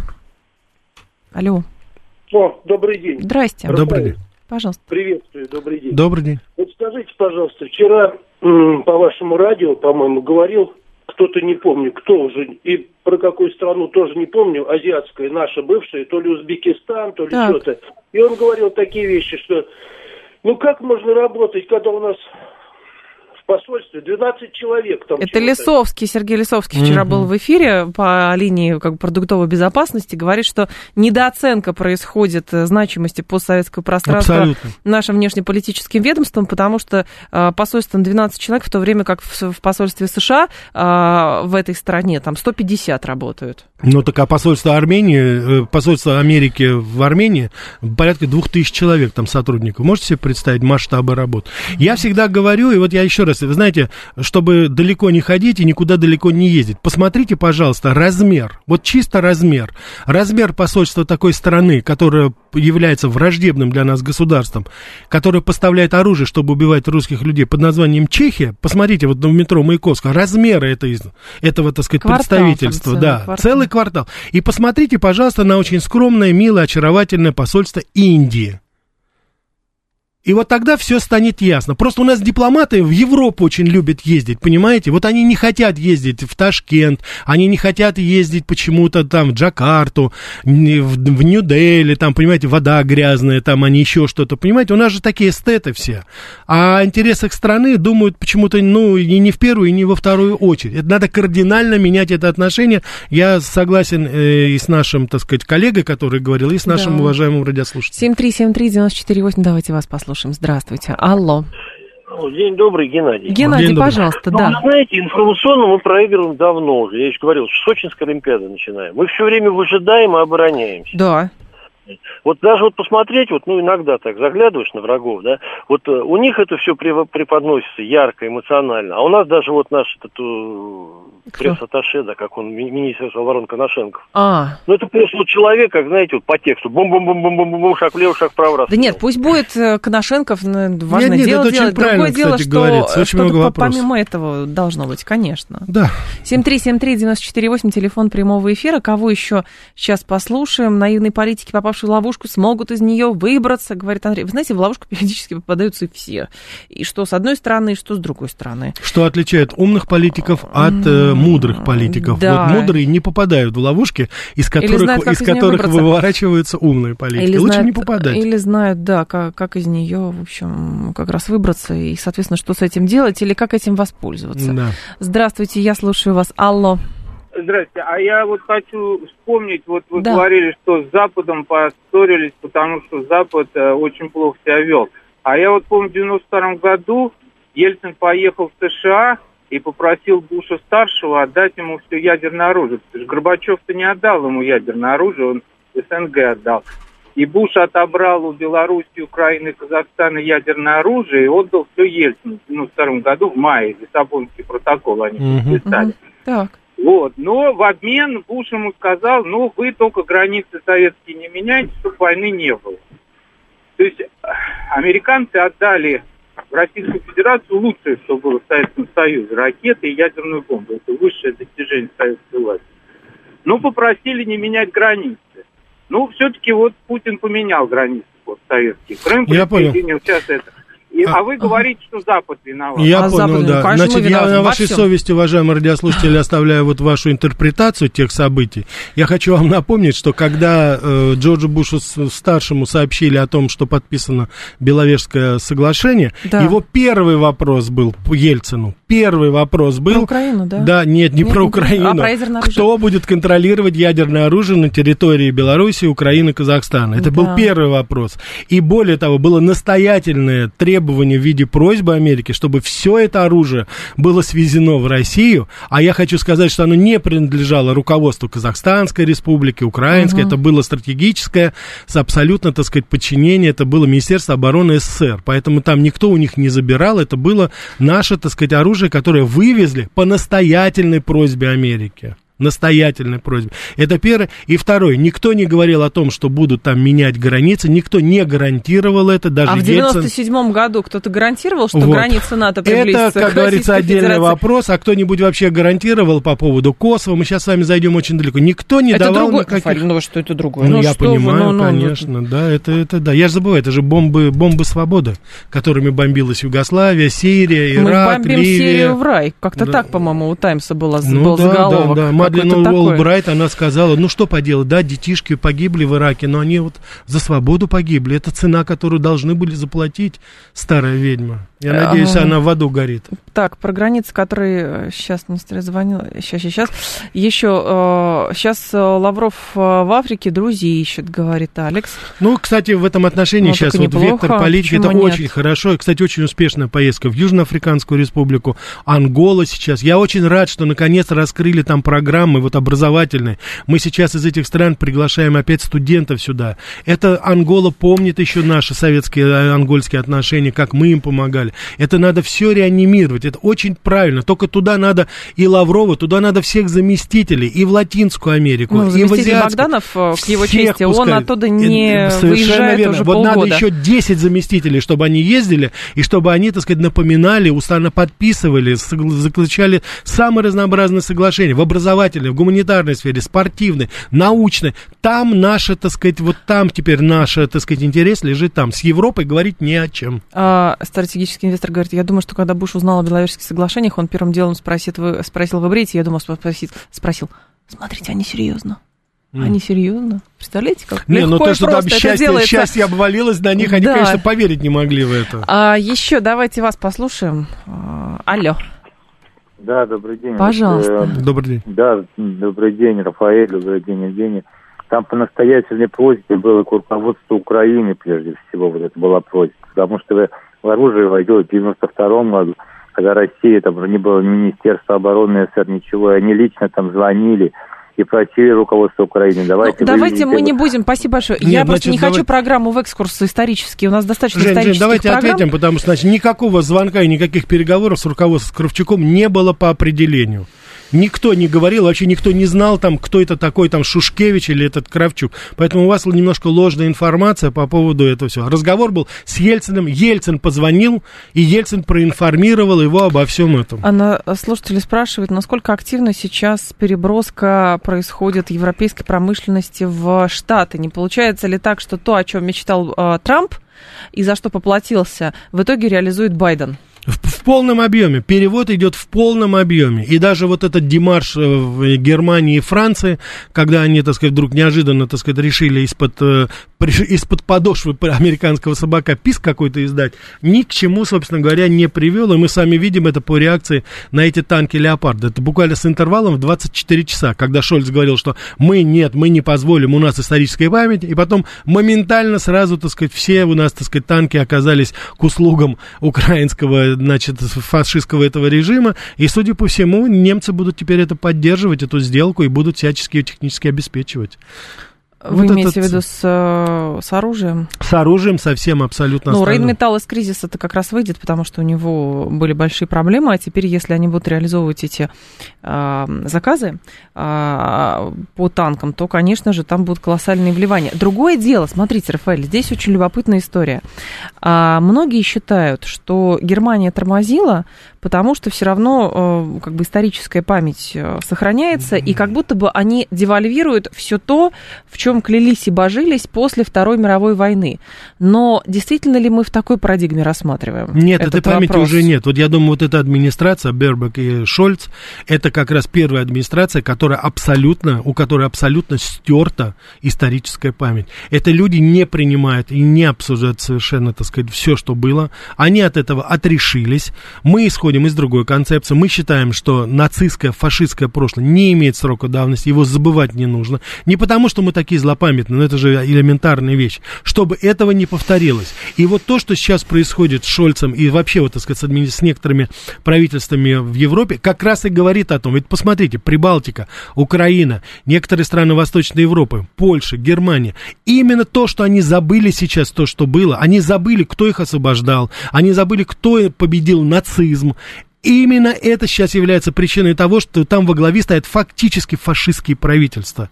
A: Алло.
D: О, добрый день.
A: Здрасте.
B: Добрый день.
A: Пожалуйста.
D: Приветствую, добрый день.
B: Добрый день.
D: Вот скажите, пожалуйста, вчера по вашему радио, по-моему, говорил кто-то, не помню, кто уже, и про какую страну тоже не помню, азиатская, наша бывшая, то ли Узбекистан, то ли что-то. И он говорил такие вещи, что ну как можно работать, когда у нас посольстве 12 человек там.
A: Это Лисовский, Сергей Лисовский вчера был в эфире по линии как бы, продуктовой безопасности, говорит, что недооценка происходит значимости постсоветского пространства Абсолютно. нашим внешнеполитическим ведомством, потому что э, посольством 12 человек, в то время как в, в посольстве США э, в этой стране там 150 работают.
B: Ну так а посольство Армении, э, посольство Америки в Армении порядка двух тысяч человек там сотрудников. Можете себе представить масштабы работ? Я всегда говорю, и вот я еще раз вы знаете, чтобы далеко не ходить и никуда далеко не ездить, посмотрите, пожалуйста, размер, вот чисто размер. Размер посольства такой страны, которая является враждебным для нас государством, которое поставляет оружие, чтобы убивать русских людей под названием Чехия, посмотрите вот в метро Маяковского, размеры это, этого, так сказать, квартал, представительства, целый да, квартал. целый квартал. И посмотрите, пожалуйста, на очень скромное, милое, очаровательное посольство Индии. И вот тогда все станет ясно. Просто у нас дипломаты в Европу очень любят ездить, понимаете? Вот они не хотят ездить в Ташкент, они не хотят ездить почему-то там в Джакарту, в, в Нью-Дели, там, понимаете, вода грязная, там они еще что-то, понимаете? У нас же такие эстеты все. А о интересах страны думают почему-то, ну, и не в первую, и не во вторую очередь. Это надо кардинально менять это отношение. Я согласен э, и с нашим, так сказать, коллегой, который говорил, и с нашим да. уважаемым радиослушателем.
A: 7373948, давайте вас послушаем послушаем. Здравствуйте. Алло.
E: День добрый, Геннадий.
A: Геннадий, День пожалуйста,
E: добрый.
A: да.
E: Ну, знаете, информационно мы проигрываем давно уже. Я еще говорил, с Сочинской Олимпиады начинаем. Мы все время выжидаем и обороняемся.
A: Да.
E: Вот даже вот посмотреть, вот, ну, иногда так заглядываешь на врагов, да, вот э, у них это все преподносится ярко, эмоционально, а у нас даже вот наш этот э, пресс-атташе, да, как он, министр обороны Коношенков.
A: А.
E: Ну, это просто вот человек, как, знаете, вот по тексту, бум-бум-бум-бум-бум-бум, шаг влево, шаг вправо, раз.
A: Да нет, пусть будет э, Коношенков, важно нет, нет, дело
B: это
A: делать.
B: Другое дело,
A: что
B: говорится, очень много вопросов.
A: помимо этого должно быть, конечно.
B: Да.
A: 7373948, телефон прямого эфира. Кого еще сейчас послушаем? Наивные политики, попавшие в ловушку, смогут из нее выбраться, говорит Андрей. Вы знаете, в ловушку периодически попадаются и все. И что с одной стороны, и что с другой стороны.
B: Что отличает умных политиков от э, мудрых политиков?
A: Да.
B: Вот мудрые не попадают в ловушки, из которых, знают, из, из которых выворачиваются умные политики. Или Лучше знают, не попадать.
A: Или знают, да, как, как из нее, в общем, как раз выбраться и, соответственно, что с этим делать или как этим воспользоваться. Да. Здравствуйте, я слушаю вас. Алло.
F: Здравствуйте. А я вот хочу вспомнить, вот вы да. говорили, что с Западом поссорились, потому что Запад э, очень плохо себя вел. А я вот помню, в 92 году Ельцин поехал в США и попросил Буша-старшего отдать ему все ядерное оружие. Потому что Горбачев-то не отдал ему ядерное оружие, он СНГ отдал. И Буш отобрал у Белоруссии, Украины, Казахстана ядерное оружие и отдал все Ельцину в 92 году, в мае, Лиссабонский протокол они подписали. Угу.
A: Так.
F: Вот. Но в обмен Буш ему сказал, ну, вы только границы советские не меняйте, чтобы войны не было. То есть американцы отдали в Российскую Федерацию лучшее, что было в Советском Союзе. Ракеты и ядерную бомбу. Это высшее достижение советской власти. Ну, попросили не менять границы. Ну, все-таки вот Путин поменял границы вот, советские. Крым
B: Я понял.
F: сейчас это. И, а, а вы говорите, что Запад виноват.
B: Я а понял, Запад, да. Конечно, Значит, я на вашей совести, уважаемые радиослушатели, оставляю вот вашу интерпретацию тех событий. Я хочу вам напомнить, что когда э, Джорджу Бушу старшему сообщили о том, что подписано Беловежское соглашение, да. его первый вопрос был по Ельцину. Первый вопрос был... Про
A: Украину, да?
B: Да, нет, не нет, про Украину. А про ядерное оружие? Кто будет контролировать ядерное оружие на территории Беларуси, Украины, Казахстана? Это да. был первый вопрос. И более того, было настоятельное требование требование в виде просьбы Америки, чтобы все это оружие было свезено в Россию, а я хочу сказать, что оно не принадлежало руководству Казахстанской республики, Украинской, угу. это было стратегическое, с абсолютно, так сказать, подчинение, это было Министерство обороны СССР, поэтому там никто у них не забирал, это было наше, так сказать, оружие, которое вывезли по настоятельной просьбе Америки настоятельной просьбе. Это первое. И второе, никто не говорил о том, что будут там менять границы, никто не гарантировал это, даже
A: А в 97 году кто-то гарантировал, что вот. граница НАТО приблизится
B: Это, как говорится, отдельный Федерации. вопрос, а кто-нибудь вообще гарантировал по поводу Косово, мы сейчас с вами зайдем очень далеко. Никто не
A: это
B: давал
A: другой,
B: никаких...
A: Ну, что это другое?
B: Ну, ну я понимаю, вы, ну, ну, конечно, ну, да, это, это, да. Я же забываю, это же бомбы, бомбы свободы, которыми бомбилась Югославия, Сирия, Ирак, Мы
A: бомбим
B: Ливия.
A: Сирию в рай. Как-то да. так, по-моему, у Таймса было, ну, был да, заголовок.
B: Да, да. Мадлен Уолбрайт, она сказала, ну что поделать, да, детишки погибли в Ираке, но они вот за свободу погибли. Это цена, которую должны были заплатить старая ведьма. Я надеюсь, она в аду горит.
A: Так, про границы, которые сейчас министр звонил. Сейчас, сейчас. Еще сейчас э, Лавров э, в Африке друзей ищет, говорит Алекс.
B: Ну, кстати, в этом отношении ну, сейчас вот вектор политики, это нет? очень хорошо. Кстати, очень успешная поездка в Южноафриканскую республику, Ангола сейчас. Я очень рад, что наконец раскрыли там программы вот образовательные. Мы сейчас из этих стран приглашаем опять студентов сюда. Это Ангола помнит еще наши советские э, ангольские отношения, как мы им помогали. Это надо все реанимировать, это очень правильно. Только туда надо и Лаврова, туда надо всех заместителей, и в Латинскую Америку, ну, и в Азиатскую.
A: Богданов, э, к его чести, пускай. он оттуда не
B: э, Совершенно выезжает верно. уже Вот полгода. надо еще 10 заместителей, чтобы они ездили, и чтобы они, так сказать, напоминали, устно подписывали, заключали самые разнообразные соглашения в образовательной, в гуманитарной сфере, спортивной, научной. Там наше, так сказать, вот там теперь наш, так сказать, интерес лежит там. С Европой говорить не о чем.
A: А, стратегически американский инвестор говорит, я думаю, что когда Буш узнал о Беловежских соглашениях, он первым делом спросит, вы, спросил, вы бреете? Я думаю, спросил, спросил, смотрите, они серьезно. Mm. Они серьезно? Представляете, как
B: не, ну то, что там счастье, счастье обвалилось на них, они, да. конечно, поверить не могли в это.
A: А, еще давайте вас послушаем. А, алло.
G: Да, добрый день.
A: Пожалуйста.
B: Э, добрый день.
G: Да, добрый день, Рафаэль, добрый день, Евгений. Там по настоятельной просьбе было к руководству Украины, прежде всего, вот это была просьба, потому что в оружие войдет в 92 году, когда Россия, там не было ни Министерства обороны СССР, ничего, и они лично там звонили, и просили руководство Украины. Давайте,
A: ну, давайте мы не будем. Спасибо большое. Нет, Я значит, просто не давай... хочу программу в экскурс исторический. У нас достаточно Жень, исторических
B: Жень, давайте
A: программ.
B: ответим, потому что значит, никакого звонка и никаких переговоров с руководством Кравчуком не было по определению. Никто не говорил, вообще никто не знал, там, кто это такой, там, Шушкевич или этот Кравчук. Поэтому у вас немножко ложная информация по поводу этого всего. Разговор был с Ельциным. Ельцин позвонил, и Ельцин проинформировал его обо всем этом.
A: Она, слушатели спрашивают, насколько активно сейчас переброска происходит европейской промышленности в Штаты? Не получается ли так, что то, о чем мечтал э, Трамп и за что поплатился, в итоге реализует Байден?
B: В, в полном объеме. Перевод идет в полном объеме. И даже вот этот демарш э, в Германии и Франции, когда они, так сказать, вдруг неожиданно, так сказать, решили из-под, э, из-под подошвы американского собака писк какой-то издать, ни к чему, собственно говоря, не привел. И мы сами видим это по реакции на эти танки «Леопард». Это буквально с интервалом в 24 часа, когда Шольц говорил, что мы нет, мы не позволим, у нас историческая память. И потом моментально сразу, так сказать, все у нас, так сказать, танки оказались к услугам украинского значит, фашистского этого режима. И, судя по всему, немцы будут теперь это поддерживать, эту сделку, и будут всячески ее технически обеспечивать.
A: Вы вот имеете этот... в виду с, э, с оружием?
B: С оружием совсем абсолютно.
A: Ну, Рейнметалл из кризиса это как раз выйдет, потому что у него были большие проблемы, а теперь, если они будут реализовывать эти э, заказы э, по танкам, то, конечно же, там будут колоссальные вливания. Другое дело, смотрите, Рафаэль, здесь очень любопытная история. А, многие считают, что Германия тормозила, потому что все равно э, как бы историческая память э, сохраняется, mm-hmm. и как будто бы они девальвируют все то, в чем клялись и божились после Второй мировой войны. Но действительно ли мы в такой парадигме рассматриваем?
B: Нет, этой памяти вопрос? уже нет. Вот я думаю, вот эта администрация, Бербак и Шольц, это как раз первая администрация, которая абсолютно, у которой абсолютно стерта историческая память. Это люди не принимают и не обсуждают совершенно, так сказать, все, что было. Они от этого отрешились. Мы исходим из другой концепции. Мы считаем, что нацистское, фашистское прошлое не имеет срока давности, его забывать не нужно. Не потому, что мы такие злопамятные, но это же элементарная вещь. Чтобы этого не повторилось. И вот то, что сейчас происходит с Шольцем и вообще, вот, так сказать, с некоторыми правительствами в Европе, как раз и говорит о том, ведь посмотрите, Прибалтика, Украина, некоторые страны Восточной Европы, Польша, Германия, именно то, что они забыли сейчас, то, что было, они забыли, кто их освобождал, они забыли, кто победил нацизм, Именно это сейчас является причиной того, что там во главе стоят фактически фашистские правительства.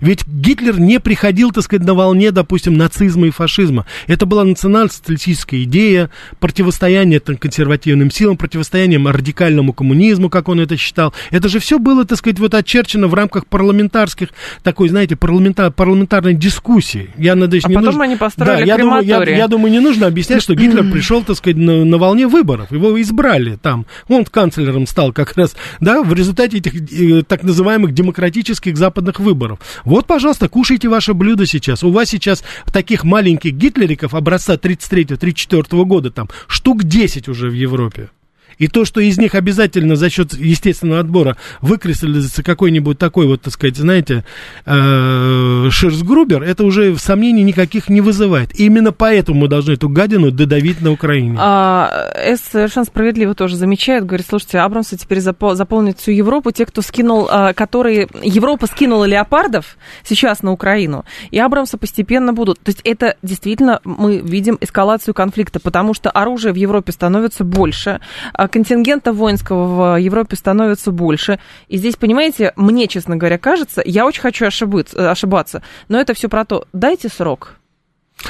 B: Ведь Гитлер не приходил, так сказать, на волне, допустим, нацизма и фашизма. Это была национал-социалистическая идея, противостояние там, консервативным силам, противостояние радикальному коммунизму, как он это считал. Это же все было, так сказать, вот очерчено в рамках парламентарских, такой, знаете, парламентар, парламентарной дискуссии.
A: Я надеюсь, а не потом нужно... они построили да, я думаю,
B: я, я думаю, не нужно объяснять, что Гитлер пришел, так сказать, на, на волне выборов. Его избрали там. Он канцлером стал как раз, да, в результате этих э, так называемых демократических западных выборов. Вот, пожалуйста, кушайте ваше блюдо сейчас. У вас сейчас таких маленьких гитлериков образца 33-34 года там штук 10 уже в Европе. И то, что из них обязательно за счет естественного отбора выкристаллизуется какой-нибудь такой вот, так сказать, знаете, э, это уже сомнений никаких не вызывает. И именно поэтому мы должны эту гадину додавить на Украине.
A: А, С совершенно справедливо тоже замечает, говорит, слушайте, Абрамсы теперь запол- заполнит всю Европу, те, кто скинул, а, которые... Европа скинула леопардов сейчас на Украину, и Абрамсы постепенно будут. То есть это действительно мы видим эскалацию конфликта, потому что оружие в Европе становится больше, а контингента воинского в Европе становится больше. И здесь, понимаете, мне, честно говоря, кажется, я очень хочу ошибаться, ошибаться, но это все про то, дайте срок.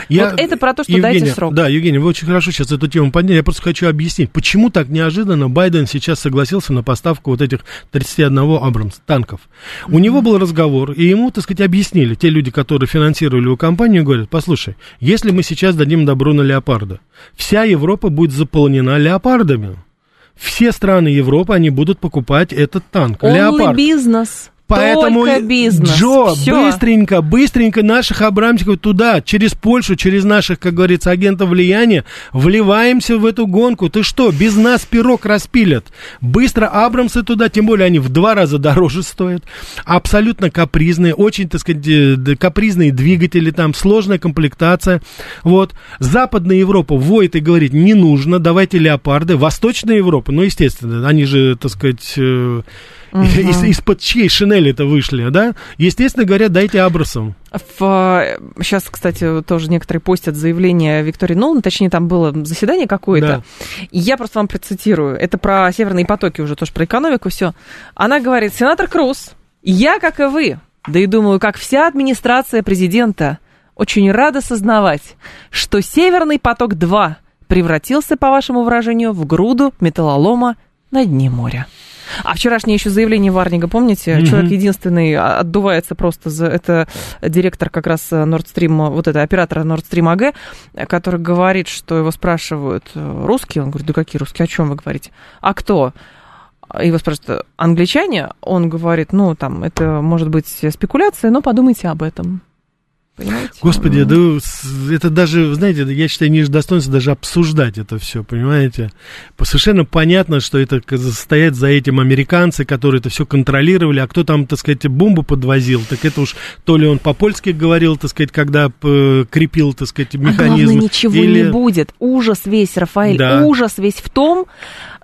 A: Я, вот это про то, что
B: Евгения,
A: дайте срок.
B: Да, Евгений, вы очень хорошо сейчас эту тему подняли. Я просто хочу объяснить, почему так неожиданно Байден сейчас согласился на поставку вот этих 31 Абрамс танков. Mm-hmm. У него был разговор, и ему, так сказать, объяснили, те люди, которые финансировали его компанию, говорят, послушай, если мы сейчас дадим добро на леопарда, вся Европа будет заполнена леопардами все страны Европы, они будут покупать этот танк.
A: Only Леопард. бизнес.
B: Поэтому, Только бизнес. Джо, Всё. быстренько, быстренько наших Абрамчиков туда, через Польшу, через наших, как говорится, агентов влияния, вливаемся в эту гонку. Ты что, без нас пирог распилят? Быстро Абрамсы туда, тем более они в два раза дороже стоят. Абсолютно капризные, очень, так сказать, э, капризные двигатели там, сложная комплектация. Вот. Западная Европа воет и говорит, не нужно, давайте леопарды. Восточная Европа, ну, естественно, они же, так сказать, э, угу. из, из-под чьей шинели это вышли, да? Естественно говоря, дайте Абрасам.
A: В, сейчас, кстати, тоже некоторые постят заявление Виктории Нолан, точнее, там было заседание какое-то. Да. Я просто вам процитирую. Это про северные потоки уже, тоже про экономику, все. Она говорит, сенатор Круз, я, как и вы, да и думаю, как вся администрация президента, очень рада сознавать, что Северный поток-2 превратился, по вашему выражению, в груду металлолома на дне моря. А вчерашнее еще заявление Варнига, помните? Mm-hmm. Человек единственный а, отдувается просто за... Это директор как раз Nord Stream, вот это оператора Nord Stream AG, который говорит, что его спрашивают э, русские. Он говорит, да какие русские, о чем вы говорите? А кто? Его спрашивают, англичане? Он говорит, ну, там, это может быть спекуляция, но подумайте об этом. Понимаете?
B: Господи, да это даже, знаете, я считаю, ниже достоинства даже обсуждать это все, понимаете? Совершенно понятно, что это стоят за этим американцы, которые это все контролировали, а кто там, так сказать, бомбу подвозил, так это уж то ли он по-польски говорил, так сказать, когда крепил, так сказать, механизм. А главное,
A: ничего или... не будет. Ужас весь, Рафаэль, да. ужас весь в том,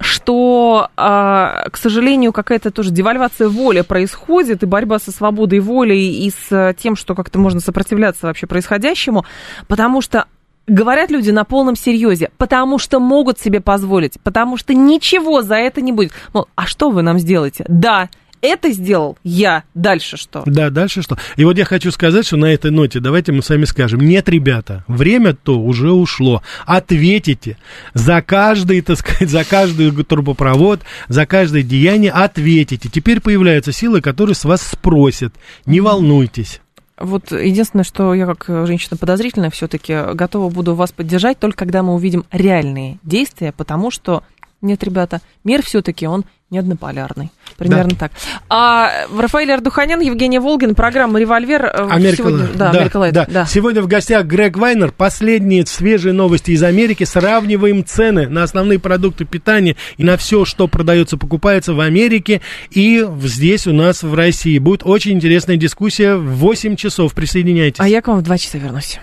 A: что, а, к сожалению, какая-то тоже девальвация воли происходит, и борьба со свободой воли, и с тем, что как-то можно сопротивляться вообще происходящему, потому что говорят люди на полном серьезе, потому что могут себе позволить, потому что ничего за это не будет. Мол, а что вы нам сделаете? Да, это сделал я. Дальше что?
B: Да, дальше что? И вот я хочу сказать, что на этой ноте давайте мы с вами скажем. Нет, ребята, время-то уже ушло. Ответите за каждый, так сказать, за каждый трубопровод, за каждое деяние ответите. Теперь появляются силы, которые с вас спросят. Не волнуйтесь.
A: Вот единственное, что я как женщина подозрительная все-таки готова буду вас поддержать только когда мы увидим реальные действия, потому что нет, ребята, мир все-таки он не однополярный. Примерно да. так. А Рафаэль Ардуханян, Евгений Волгин, программа «Револьвер».
B: Э, Америка, сегодня, да, да, Америка Лайт, да. да. Сегодня в гостях Грег Вайнер. Последние свежие новости из Америки. Сравниваем цены на основные продукты питания и на все, что продается, покупается в Америке и здесь у нас в России. Будет очень интересная дискуссия в 8 часов. Присоединяйтесь.
A: А я к вам в 2 часа вернусь.